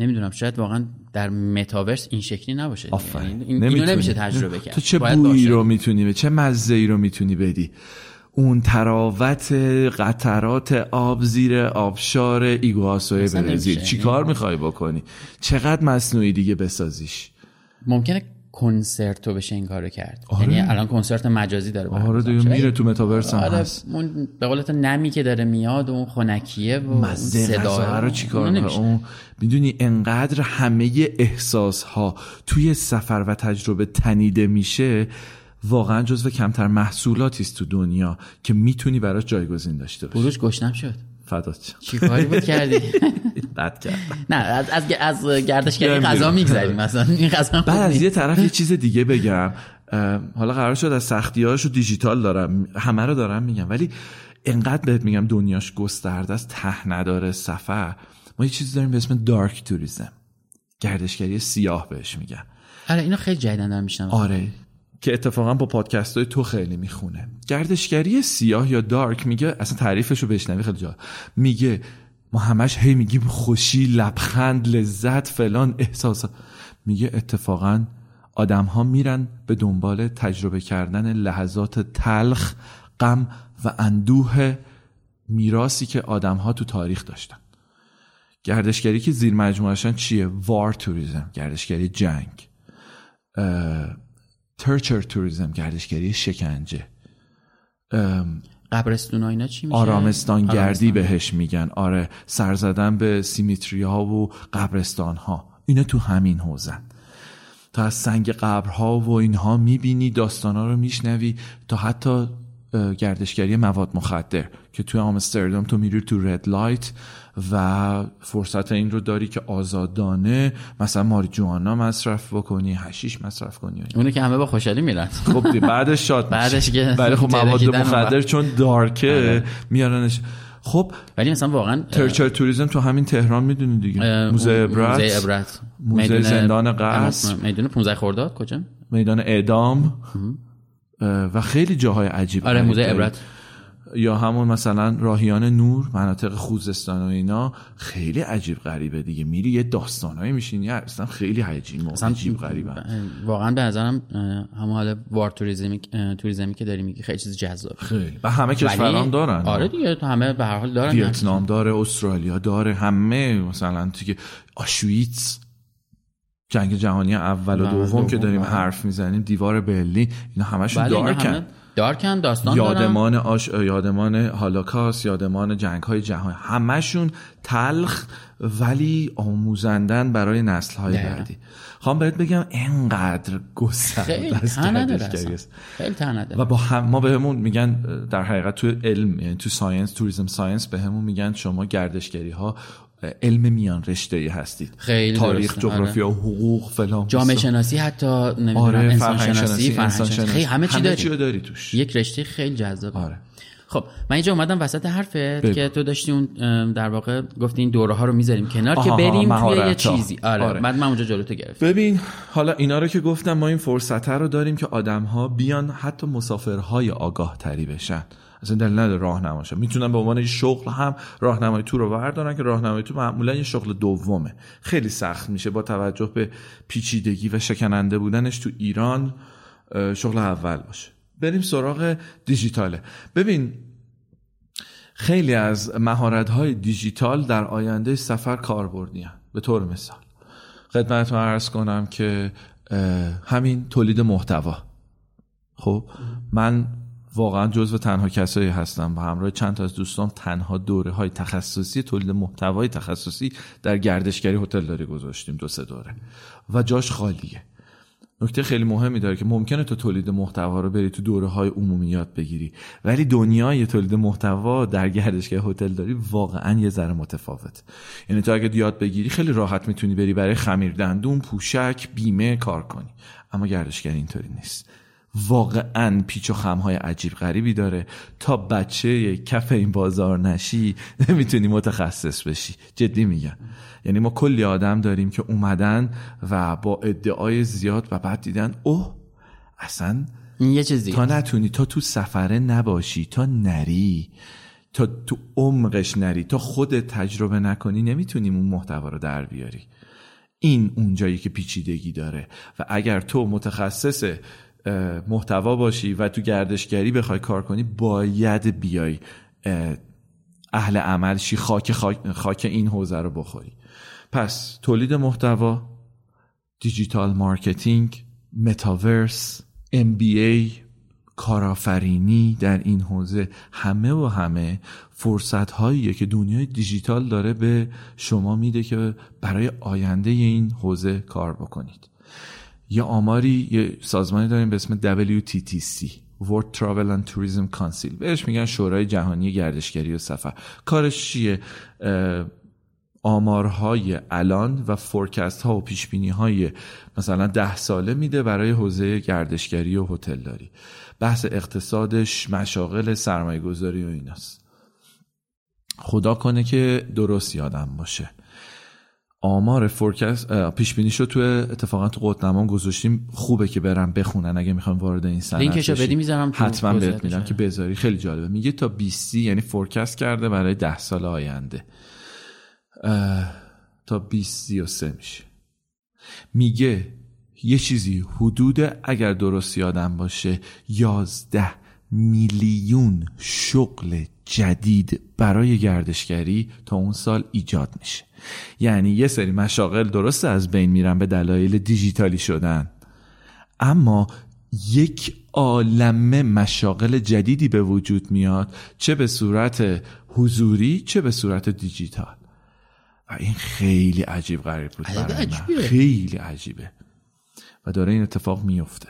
نمی‌دونم شاید واقعا در متاورس این شکلی نباشه دیگه. آفرین یعنی این- اینو. نمیشه تجربه کرد تو چه بویی. رو می‌تونی به چه مزه ای رو می‌تونی بدی اون تراوت قطرات آب زیر آبشار ایگواسوی برزیل نمیشه. چی کار می‌خوای بکنی چقدر مصنوعی دیگه بسازیش ممکنه کنسرتو بشه این کارو کرد آره. یعنی الان کنسرت مجازی داره آره دیگه. میره تو متاورس هم آره هست اون به قول تو نمی که داره میاد و اون خنکیه و مزه صدا رو چی کار اونو می‌کنی؟ نمیشه. اون می‌دونی انقدر همه احساس ها توی سفر و تجربه تنیده میشه واقعا جزو کمتر محصولاتی است تو دنیا که می‌تونی براش جایگزین داشته باشی بروش گشنم شد فدات چی کاری بود کردی <laughs> بد کردم. نه از از, از گردشگری. غذا میگذریم مثلا. این غذا خوب بعد از. یه طرف یه چیز دیگه بگم. حالا قرار شد از سختی و دیجیتال دارم. همه رو دارم میگم. ولی انقدر بهت میگم دنیاش گسترده است ته نداره سفر ما یه چیزی داریم به اسم دارک توریزم گردشگری سیاه بهش میگن. آره اینو خیلی جدیدن دارم میشنم آره. که اتفاقا با پادکست های تو خیلی می‌خونه. گردشگری سیاه یا دارک میگه اصلا تعریفش رو بشنوی خیلی جا. میگه ما همش هی میگیم خوشی لبخند لذت فلان احساس. میگه اتفاقا آدم ها میرن به دنبال تجربه کردن لحظات تلخ غم و اندوه میراسی که آدم ها تو تاریخ داشتن. گردشگری که زیر مجموعشن چیه؟ وار توریزم گردشگری جنگ. ترچر توریزم گردشگری شکنجه. قبرستون اینا چی میشه؟ آرامستان گردی آرامستان. بهش میگن. آره سر زدن به سیمیتری ها و قبرستان ها اینا تو همین حوزن. تا از سنگ قبرها و اینها می‌بینی داستان ها رو میشنوی تا حتی گردشگری مواد مخدر که توی آمستردام تو میری تو رد لایت و فرصت این رو داری که آزادانه مثلا ماریجوانا مصرف بکنی هشیش مصرف کنی اونو که همه با خوشحالی میرن. خب بعدش شاد. بعدش که ولی خب مواد مخدر چون دارکه آره. میارنش. خب ولی مثلا واقعا ترچر توریزم تو همین تهران می‌دونی دیگه. موزه عبرت. موزه عبرت. موزه زندان قصر. میدون 15 خرداد کجا؟ میدان اعدام. و خیلی جاهای عجیب آره موزه. عبرت. یا همون مثلا راهیان نور مناطق خوزستان و اینا خیلی عجیب غریبه دیگه. میری یه داستانایی میشینی اصلا خیلی عجیب و عجیب غریبه واقعا به نظرم همون حال وار توریزمی توریزمی که داری میگی خیلی چیز جذاب خیلی. و همه کشورام دارن. آره دیگه تو همه به هر حال دارن. ویتنام داره استرالیا داره همه مثلا تو که آشویتس جنگ جهانی اول و بله، دوم که دوم، داریم بله. حرف می‌زنیم دیوار برلین اینا همشون بله، dark ن همه dark ن داستان دارن یادمان آش... یادمان هالوکاست یادمان جنگ های جهانی همشون تلخ ولی آموزندن برای نسل های. بعدی خواهم بهت بگم انقدر گسترده خیلی است. خیلی نداره و با هم ما بهمون میگن در حقیقت تو علم یعنی تو science tourism science بهمون میگن شما گردشگری ها علم میان رشته ای هستید خیلی تاریخ درسته، جغرافیا حقوق فلان جامعه. شناسی حتی نمی‌دونم آره انسان فرهنگ شناسی فرهنگ شناسی خیلی همه چی همه داری داری توش یک رشته خیلی جذابه آره. خب من اینجا اومدم وسط حرفت. که تو داشتی اون در واقع گفتی این دوره ها رو می‌ذاریم کنار آها، که بریم توی یه. چیزی آره, آره. بعد من اونجا جلو تو گرفتم ببین حالا اینا رو که گفتم ما این فرصت رو داریم که آدم ها بیان حتی مسافرهای آگاه تری بشن اصلا دلیل نداره راهنماشن می‌تونن به عنوان شغل هم راهنمای تو رو بردارن که راهنمای تو معمولا یه شغل دومه. خیلی سخت میشه با توجه به پیچیدگی و شکننده بودنش تو ایران شغل اول باشه. بریم سراغ دیجیتاله. ببین خیلی از مهارت های دیجیتال در آینده سفر کاربردی. به طور مثال خدمتتون عرض کنم که همین تولید محتوا. خب من واقعا جزو تنها کسایی هستم و همراه چند تا از دوستان تنها دوره های تخصصی تولید محتوای تخصصی در گردشگری هتل داری گذاشتیم دو سه دوره. و جاش خالیه. نکته خیلی مهمی داره که ممکنه تو تولید محتوا رو بری تو دوره های عمومی یاد بگیری ولی دنیای تولید محتوا در گردشگاه هتل داری واقعا یه ذره متفاوت. یعنی تو اگه یاد بگیری خیلی راحت می‌تونی بری برای خمیر دندون پوشک بیمه کار کنی. اما گردشگری اینطوری نیست. واقعا پیچ و خمهای عجیب غریبی داره. تا بچه کف این بازار نشی نمی‌تونی متخصص بشی. جدی میگم. یعنی ما کلی آدم داریم که اومدن و با ادعای زیاد و بعد دیدن اوه اصلا یه چیزی تا نتونی تا تو سفره نباشی تا نری تا تو عمقش نری تا خود تجربه نکنی نمی‌تونیم اون محتوا رو در بیاری. این اونجایی که پیچیدگی داره. و اگر تو متخصص محتوا باشی و تو گردشگری بخوای کار کنی باید بیای اهل عمل شی خاک, خاک, خاک این حوزه رو بخوری. پس تولید محتوا دیجیتال مارکتینگ metaverse MBA کارآفرینی در این حوزه همه و همه فرصت هاییه که دنیای دیجیتال داره به شما میده که برای آینده این حوزه کار بکنید. یه آماری یه سازمانی داریم به اسم WTTC World Travel and Tourism Council. بهش میگن شورای جهانی گردشگری و سفر. کارش چیه؟ آمارهای الان و فورکست ها و پیش بینی های مثلا ده ساله میده برای حوزه گردشگری و هتلداری. بحث اقتصادش مشاغل سرمایه گذاری و ایناست. خدا کنه که درست یادم باشه. آمار forecast پیش بینی شو تو اتفاقا تو قطنامه گذاشتیم. خوبه که برم بخونن اگه می‌خوام وارد این صنعت لینکشو بدی می‌ذارم حتما بهت میدم که بذاری. خیلی جالبه. میگه تا 20 یعنی forecast کرده برای 10 سال آینده. تا 2033 میشه. میگه یه چیزی حدود اگر درست یادم باشه 11 میلیون شغل جدید برای گردشگری تا اون سال ایجاد میشه. یعنی یه سری مشاغل درست از بین میرن به دلایل دیجیتالی شدن. اما یک عالمه مشاغل جدیدی به وجود میاد چه به صورت حضوری چه به صورت دیجیتال. و این خیلی عجیب غریب بود برای من. خیلی عجیبه. و داره این اتفاق میفته.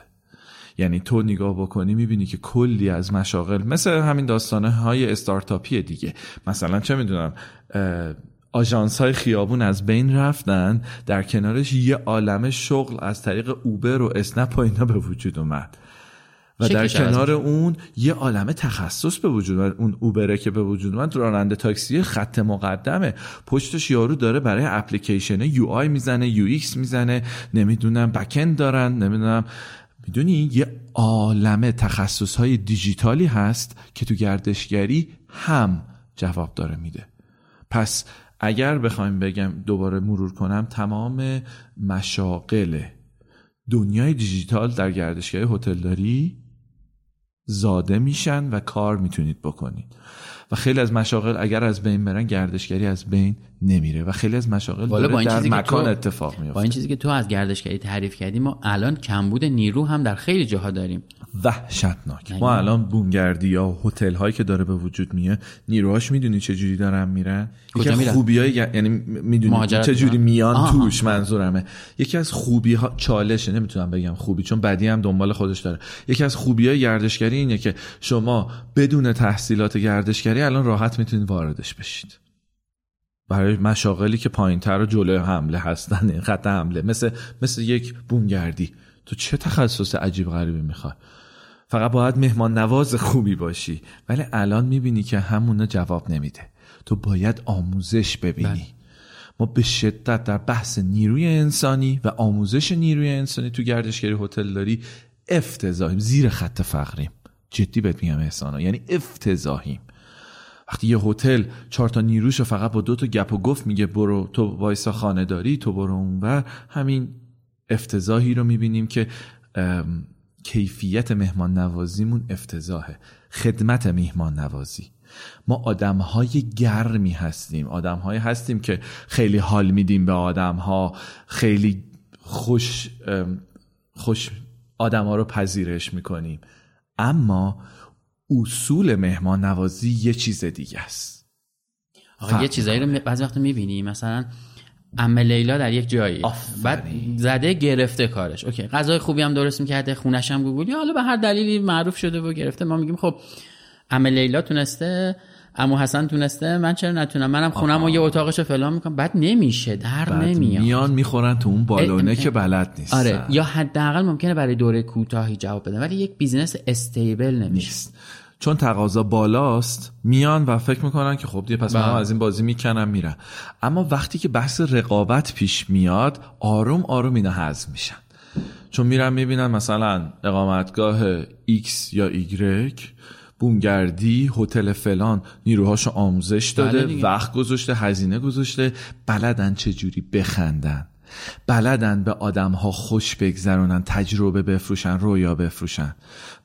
یعنی تو نگاه بکنی می‌بینی که کلی از مشاغل مثل همین داستانه های استارتاپی دیگه. مثلا چه می‌دونم آژانس های خیابون از بین رفتن در کنارش یه عالم شغل از طریق اوبر و اسنپ و اینا به وجود اومد. و در کنار اون یه عالم تخصص به وجود اومد. اون اوبره که به وجود اومد راننده تاکسی خط مقدمه. پشتش یارو داره برای اپلیکیشن UI می‌زنه UX می‌زنه. نمی‌دونم بکند دارن. نمی‌دونم می‌دونی یه عالم تخصص های دیجیتالی هست که تو گردشگری هم جواب داره میده. پس اگر بخوایم بگم دوباره مرور کنم تمام مشاغل دنیای دیجیتال در گردشگری هتلداری زاده میشن و کار می‌تونید بکنید. و خیلی از مشاغل اگر از بین برن گردشگری از بین نمیره و خیلی از مشاغل داره با این در مکان اتفاق میفته با این چیزی که تو از گردشگری تعریف کردی ما الان کمبود نیرو هم در خیلی جاها داریم. وحشتناک. ما الان بومگردی یا هتل هایی که داره به وجود میاد نیروهاش می‌دونی چه جوری دارن میرن؟ یکی از خوبی های یعنی می‌دونی چه جوری میان آه. توش منظورمه. یکی از خوبی ها چالشه نمی‌تونم بگم خوبی چون بدی هم دنبال خودش داره. یکی از خوبی های گردشگری اینه که شما بدون تحصیلات گردشگری الان راحت می‌تونید واردش بشید. برای مشاغلی که پایینتر و جلوی حمله هستن خط حمله مثل مثل یک بومگردی. تو چه تخصص عجیب غریبی می‌خوای؟ فقط باید مهمان نواز خوبی باشی. ولی الان می‌بینی که همونه جواب نمیده. تو باید آموزش ببینی. بله. ما به شدت در بحث نیروی انسانی و آموزش نیروی انسانی تو گردشگری هتل داری افتضاحیم. زیر خط فقریم. جدی بهت میگم احسانا. یعنی افتضاحیم. وقتی یه هتل چهار تا نیروشو فقط با دو تا گپ و گفت میگه برو تو وایسا خانه داری تو برو اونور همین افتضاحی رو می‌بینیم که کیفیت مهمان نوازیمون افتضاحه خدمت مهمان نوازی ما آدم های گرمی هستیم آدم های هستیم که خیلی حال میدیم به آدم ها خیلی خوش خوش آدم ها رو پذیرش می‌کنیم. اما اصول مهمان نوازی یه چیز دیگه است. آقا یه چیزایی رو بعضی وقت می‌بینی مثلا ام لیلا در یک جایی بعد زده گرفته کارش. اوکی غذای خوبی هم درست می‌کرده خونش هم گوگلی حالا به هر دلیلی معروف شده و گرفته ما میگیم خب ام لیلا تونسته امو حسن تونسته من چرا نتونم؟ منم خونم و یه اتاقش رو فلان می‌کنم. بعد نمیشه در نمیاد. میان می‌خورن تو اون بالونه که بلد نیست آره یا حداقل ممکنه برای دوره کوتاهی جواب بدن ولی یک business stable نمیشه. نیست. چون تقاضا بالاست میان و فکر می‌کنن که خب دیگه پس من از این بازی می‌کنم میرم. اما وقتی که بحث رقابت پیش میاد آروم آروم اینا حذف میشن. چون میرن می‌بینن مثلا اقامتگاه X یا Y بومگردی هتل فلان نیروهاشو آموزش داده وقت گذاشته هزینه گذاشته بلدن چجوری بخندن. بلدن به آدم ها خوش بگذرونن تجربه بفروشن رویا بفروشن.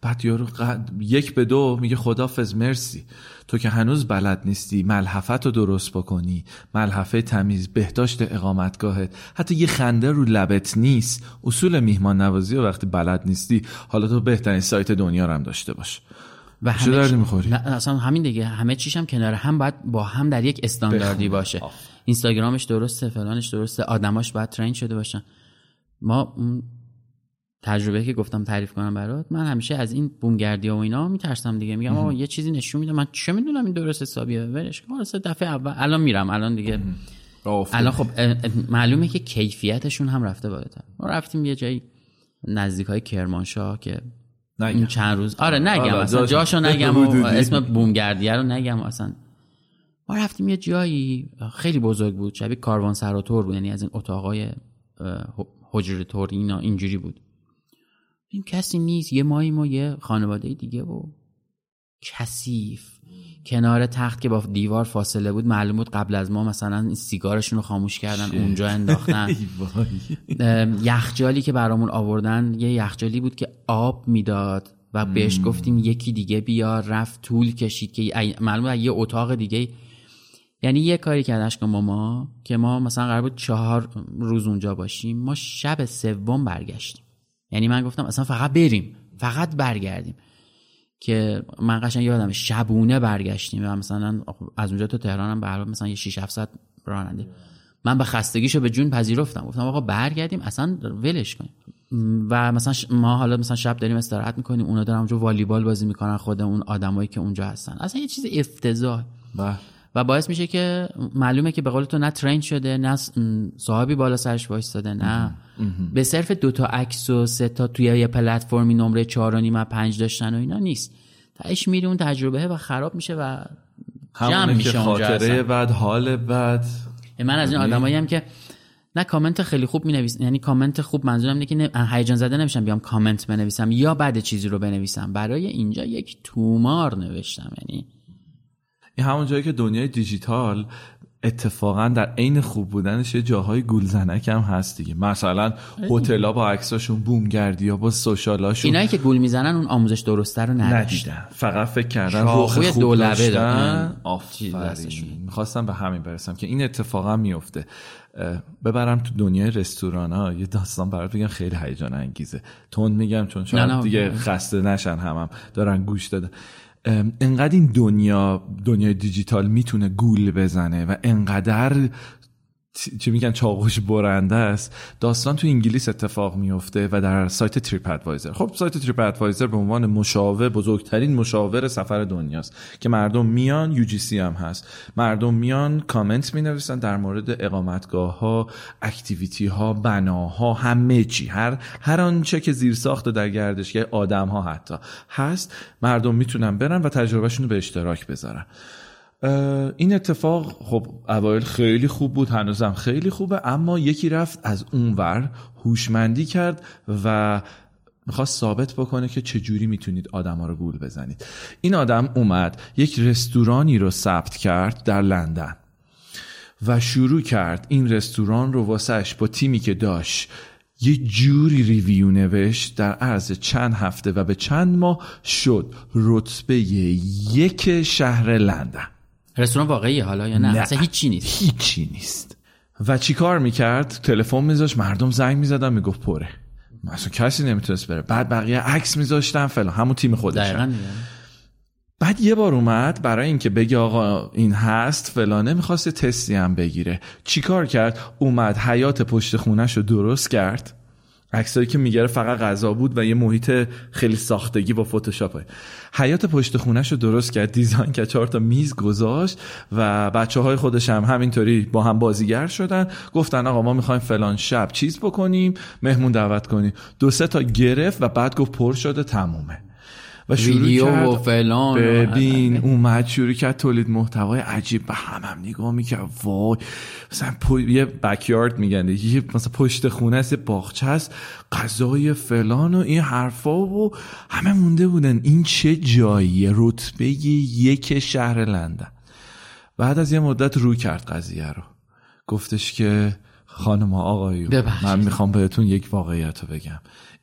بعد یارو قد... یک به دو میگه خدافز مرسی. تو که هنوز بلد نیستی ملحفت رو درست بکنی. ملحفه تمیز بهداشت اقامتگاهت. حتی یه خنده رو لبت نیست. اصول میهمان نوازی و وقتی بلد نیستی حالا تو بهترین سایت دنیا رو هم داشته باش. و دردی می‌خوری؟ نه اصلا همین دیگه. همه چیش هم کنار هم باید با هم در یک استانداردی باشه. اینستاگرامش درسته فلانش درسته. آدماش باید ترین شده باشن. ما تجربه که گفتم تعریف کنم برات من همیشه از این بومگردی و اینا میترسم دیگه. میگم آقا یه چیزی نشون میده. من چه می‌دونم این درست حسابیه؟ ولش کن. دفعه اول. الان میرم. الان دیگه. الان خب معلومه که کیفیتشون هم رفته بالاتر. ما رفتیم یه جایی نزدیک های کرمانشاه که نگم. این چند روز. آره نگم اصلا. جاشو نگم و اسم بومگردیه رو نگم اصلا. ما رفتیم یه جایی خیلی بزرگ بود شبیه کاروان سراتور بود یعنی از این اتاقای حجره تور اینا اینجوری بود. این کسی نیست یه ماهی ما یه خانواده دیگه و کثیف. کنار تخت که با دیوار فاصله بود معلوم بود قبل از ما مثلا سیگارشون رو خاموش کردن اونجا انداختن. یخجالی که برامون آوردن یه یخجالی بود که آب می‌داد و بهش گفتیم یکی دیگه بیار رفت طول کشید که معلوم یه اتاق دیگه یعنی یه کاری کردش با ما که ما مثلا قرار بود چهار روز اونجا باشیم ما شب سوم برگشتیم. یعنی من گفتم اصلا فقط بریم فقط برگردیم. که من قشنگ یادم شبونه برگشتیم و مثلا از اونجا تا تهران هم به مثلا یه 6 7 ساعت راننده. من به خستگیشو به جون پذیرفتم. گفتم آقا برگردیم اصلا ولش کنیم. و مثلا ما حالا مثلا شب داریم استراحت می‌کنیم اونا دارن اونجا والیبال بازی می‌کنن خود اون آدمایی که اونجا هستن. اصلا یه چیز افتضاح. و باعث میشه که معلومه که به قول تو نه ترین شده نه صاحبی بالا سرش وایستاده نه. به صرف دو تا عکس و سه تا توی یه پلتفرمی نمره چهار و نیم پنج داشتن و اینا نیست. تاش میری اون تجربه و خراب میشه و جمع میشه که خاطره بعد حال بعد من از این آدمایی هم که نه کامنت خیلی خوب می نویسم یعنی کامنت خوب منظورم اینه که هیجان زده نمیشم بیام کامنت بنویسم یا بعد چیزی رو بنویسم. برای اینجا یک تومار نوشتم یعنی این همون جایی که دنیای دیجیتال اتفاقا در عین خوب بودنش یه جاهای گولزنک هم هست دیگه. مثلا هتل‌ها با عکساشون بومگردی یا با سوشالاشون اینایی که گول می‌زنن اون آموزش درسته رو ندیدن. فقط فکر کردن روح خوب دولبه آفرین. می‌خواستم به همین برسم که این اتفاقا میفته ببرم تو دنیای رستوران ها یه داستان برات بگم خیلی هیجان انگیزه. تون میگم چون شاید دیگه خسته نشن همم. دارن گوش دادن. انقدر این دنیا دنیای دیجیتال می‌تونه گول بزنه و انقدر چی میگن چاقوش برنده است. داستان تو انگلیس اتفاق میفته و در سایت تریپ ادوایزر خب سایت تریپ ادوایزر به عنوان مشاور بزرگترین مشاور سفر دنیاست که مردم میان UGC هم هست. مردم میان کامنت می نویسن در مورد اقامتگاه ها activity ها بناها همه چی. هر هر آنچه که زیر ساخت در گردشگری آدم ها حتی هست مردم می‌تونن برن و تجربهشون رو به اشتراک بذارن. این اتفاق خب اوایل خیلی خوب بود هنوزم خیلی خوبه اما یکی رفت از اونور هوشمندی کرد و می‌خواست ثابت بکنه که چجوری می‌تونید آدم ها رو گول بزنید. این آدم اومد یک رستورانی رو ثبت کرد در لندن و شروع کرد این رستوران رو واسش با تیمی که داشت یه جوری ریویو نوشت در عرض چند هفته و به چند ماه شد رتبه یک شهر لندن. رستوران واقعی حالا یا نه, نه. اصلا هیچی نیست. هیچی نیست. و چیکار می‌کرد؟ تلفن میذاش مردم زنگ می‌زدن می‌گفت پره. اصلا کسی نمی‌تونست بره. بعد بقیه عکس میذاشتن فلان. همون تیم خودش دقیقاً دیگه. بعد یه بار اومد برای اینکه بگه آقا این هست فلانه می‌خواست تستی هم بگیره. چیکار کرد؟ اومد حیات پشت خونش رو درست کرد. عکسایی که میگره فقط غذا بود و یه محیط خیلی ساختگی با فتوشاپ حیات پشت خونش رو درست کرد دیزاین کرد چهار تا میز گذاشت و بچه های خودش هم همینطوری با هم بازیگر شدن. گفتن آقا ما می‌خوایم فلان شب چیز بکنیم مهمون دعوت کنیم. دو سه تا گرفت و بعد گفت پر شده تمومه. و شروع ویدیو کرد. و فلان و- ببین اومد شروع کرد تولید محتوای عجیب به هم هم نگاه می‌کرد. وای مثلا پو... یه بکیارد میگن. یه مثلا پشت خونه است باغچه است. غذای فلان و این حرفا و همه مونده بودن. این چه جاییه رتبه یک شهر لندن. بعد از یه مدت رو کرد قضیه رو. گفتش که خانم آقایون. من می‌خوام بهتون یک واقعیت رو بگم.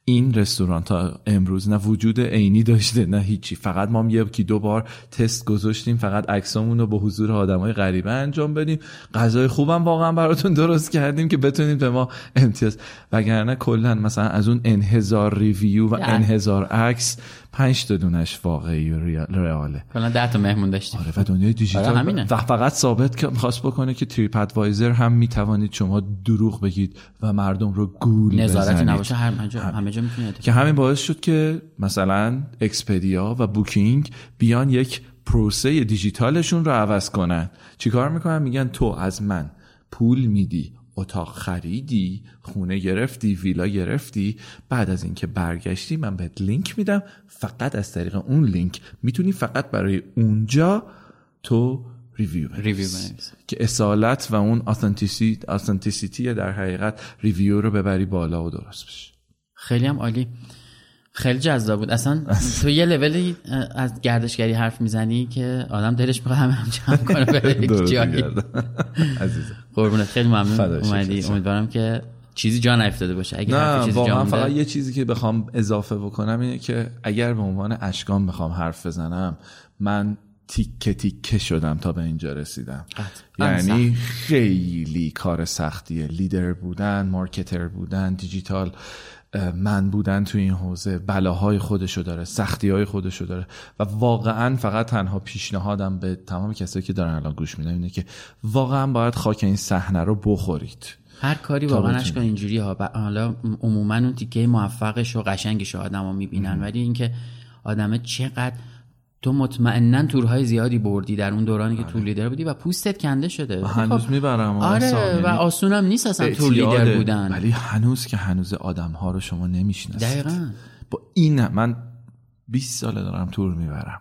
این رستوران تا امروز نه وجود عینی داشته نه هیچی. فقط ما یکی دو بار تست گذاشتیم فقط عکسامون رو به حضور آدمای غریبه انجام بدیم. غذای خوبم واقعا براتون درست کردیم که بتونید به ما امتیاز. وگرنه کلا مثلا از اون ان هزار review و نه. ان هزار عکس پنج تا دونش واقعی و real ه. کلا 10 تا مهمون داشتیم. آره و دنیای دیجیتال آره، همینه. و فقط ثابت که می‌خواست بکنه که تریپ ادوایزر هم می‌توانید شما دروغ بگید و مردم رو گول نظارتی نباشه هر جا همه جا که همین باعث شد که مثلا اکسپدیا و بوکینگ بیان یک پروسه دیجیتالشون رو عوض کنن. چیکار می‌کنن؟ میگن تو از من پول میدی. اتاق خریدی خونه گرفتی ویلا گرفتی. بعد از اینکه برگشتی من بهت لینک میدم. فقط از طریق اون لینک می‌تونی فقط برای اونجا تو review بنویسی. که اصالت و اون authenticity در حقیقت review رو ببری بالا و درست بشه. خیلی هم عالی. خیلی جذاب بود. اصلا تو یه لولی از گردشگری حرف می‌زنی که آدم دلش می‌خواد همه هم جمع کنه <laughs> بره یک جایی. قربونت. خیلی ممنون. اومدی. امیدوارم که چیزی جا نیفتاده باشه. اگه نه چیزی واقعا فقط یه چیزی که بخوام اضافه بکنم اینه که اگر به عنوان اشکان بخوام حرف بزنم من تیکه تیکه شدم تا به اینجا رسیدم. یعنی خیلی کار سختیه. لیدر بودن مارکتر بودن دیجیتال من بودن تو این حوزه بلاهای خودشو داره سختی های خودشو داره و واقعا فقط تنها پیشنهادم به تمام کسایی که دارن الان گوش میدن اینه که واقعا باید خاک این صحنه رو بخورید. هر کاری واقعا. اشکال اینجوری ها. حالا عموما اون تیکه موفقش و قشنگش آدما می‌بینن. ولی اینکه آدمه چقدر تو مطمئنا تورهای زیادی بردی در اون دورانی که تور لیدر بودی و پوستت کنده شده. و هنوز خب، می‌برم آره و آسونم نیست اصلا تور لیدر بودن. ولی هنوز که هنوز آدم ها رو شما نمی‌شناسید. دقیقا. با این من 20 ساله دارم تور می‌برم.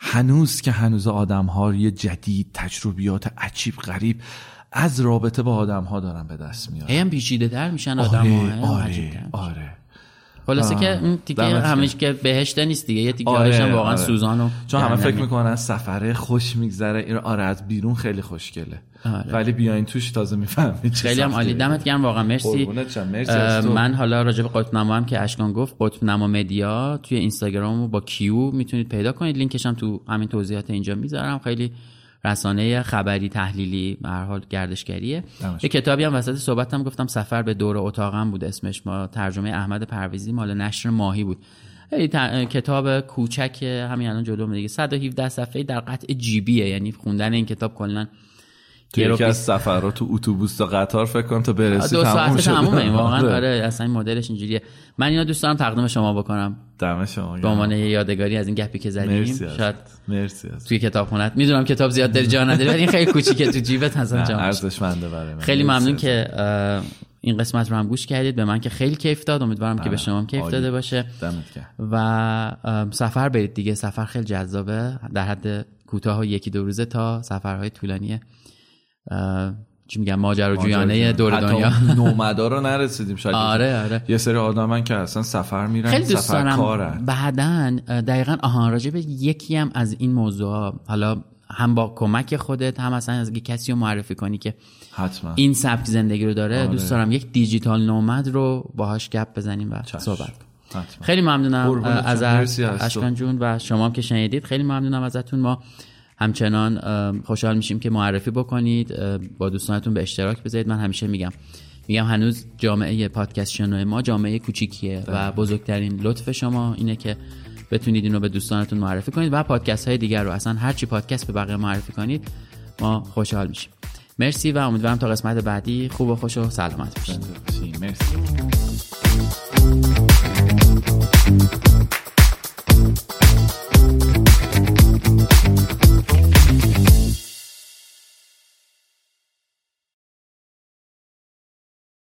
هنوز که هنوز آدم ها یه جدید تجربیات عجیب غریب از رابطه با آدم ها دارن به دست میارن. هی هم پیچیده تر میشن آدم آره ها آره آره. خلاصه آه. که اون تیکه. همش که بهشته نیست دیگه یه تیکه هم واقعا سوزان و چون همه فکر. می‌کنن سفره خوش میگذره این آره از بیرون خیلی خوشگله آره. ولی بیاین توش تازه می‌فهمید چه خیلی هم. عالی دمت گرم واقعا مرسی. مرسی. من حالا راجع به قطب نما هم که اشکان گفت قطب نما مدیا توی اینستاگرام با کیو می‌تونید پیدا کنید لینکش هم تو همین توضیحات اینجا می‌ذارم خیلی رسانه خبری تحلیلی به هر حال گردشگریه. یه کتابی هم وسط صحبتم گفتم سفر به دور اتاقم بود اسمش ما ترجمه احمد پرویزی مال نشر ماهی بود. ت- کتاب کوچک همین الان جلوم دیگه. 117 صفحه در قطع جیبیه یعنی خوندن این کتاب کلا تو رو یکی از بیست- سفرات تو اتوبوس تا قطار فکر کنم تا برسی دو شده. تمومه این واقعا آره. آره اصلا این مدلش اینجوریه. من اینو دوست دارم تقدیم شما بکنم. دم شما به عنوان یادگاری از این گپی که زدیم مرسی شاید مرسی از توی کتابخونت می‌دونم کتاب زیاد داری جا نداری ولی این خیلی کوچیکه تو جیبت اصلا جا. ارزشمنده برای من. خیلی ممنون که این قسمت رو هم گوش کردید. به من که خیلی کیف داد. امیدوارم که به شما هم کیف. داده باشه. و سفر برید دیگه. سفر خیلی جذابه. در حد کوتاه و یکی دو روزه تا سفرهای طولانی چی میگم ماجراجویانه دور دنیا. <laughs> نومدا رو نرسیدیم شاید. آره آره. یه سری آدمن که اصلا سفر میرن خیلی دوست سفر کارن بعدا دقیقا آهان راجع به یکی هم از این موضوع حالا هم با کمک خودت هم اصلا از کسی رو معرفی کنی که حتما. این سبک زندگی رو داره. آره. دوست دارم یک دیجیتال نومد رو باهاش گپ بزنیم و صحبت. حتما. خیلی ممنونم از. اشکان جون و شما هم که شنیدید. خیلی ممنونم ازتون. ما همچنان خوشحال میشیم که معرفی بکنید. با دوستانتون به اشتراک بذارید. من همیشه میگم میگم هنوز جامعه پادکست شنو ما جامعه کوچیکیه و بزرگترین لطف شما اینه که بتونید اینو به دوستانتون معرفی کنید و پادکست های دیگر رو. اصلا هرچی پادکست به بقیه معرفی کنید ما خوشحال میشیم. مرسی و امیدوارم تا قسمت بعدی خوب و خوش و سلامت باشید. مرسی.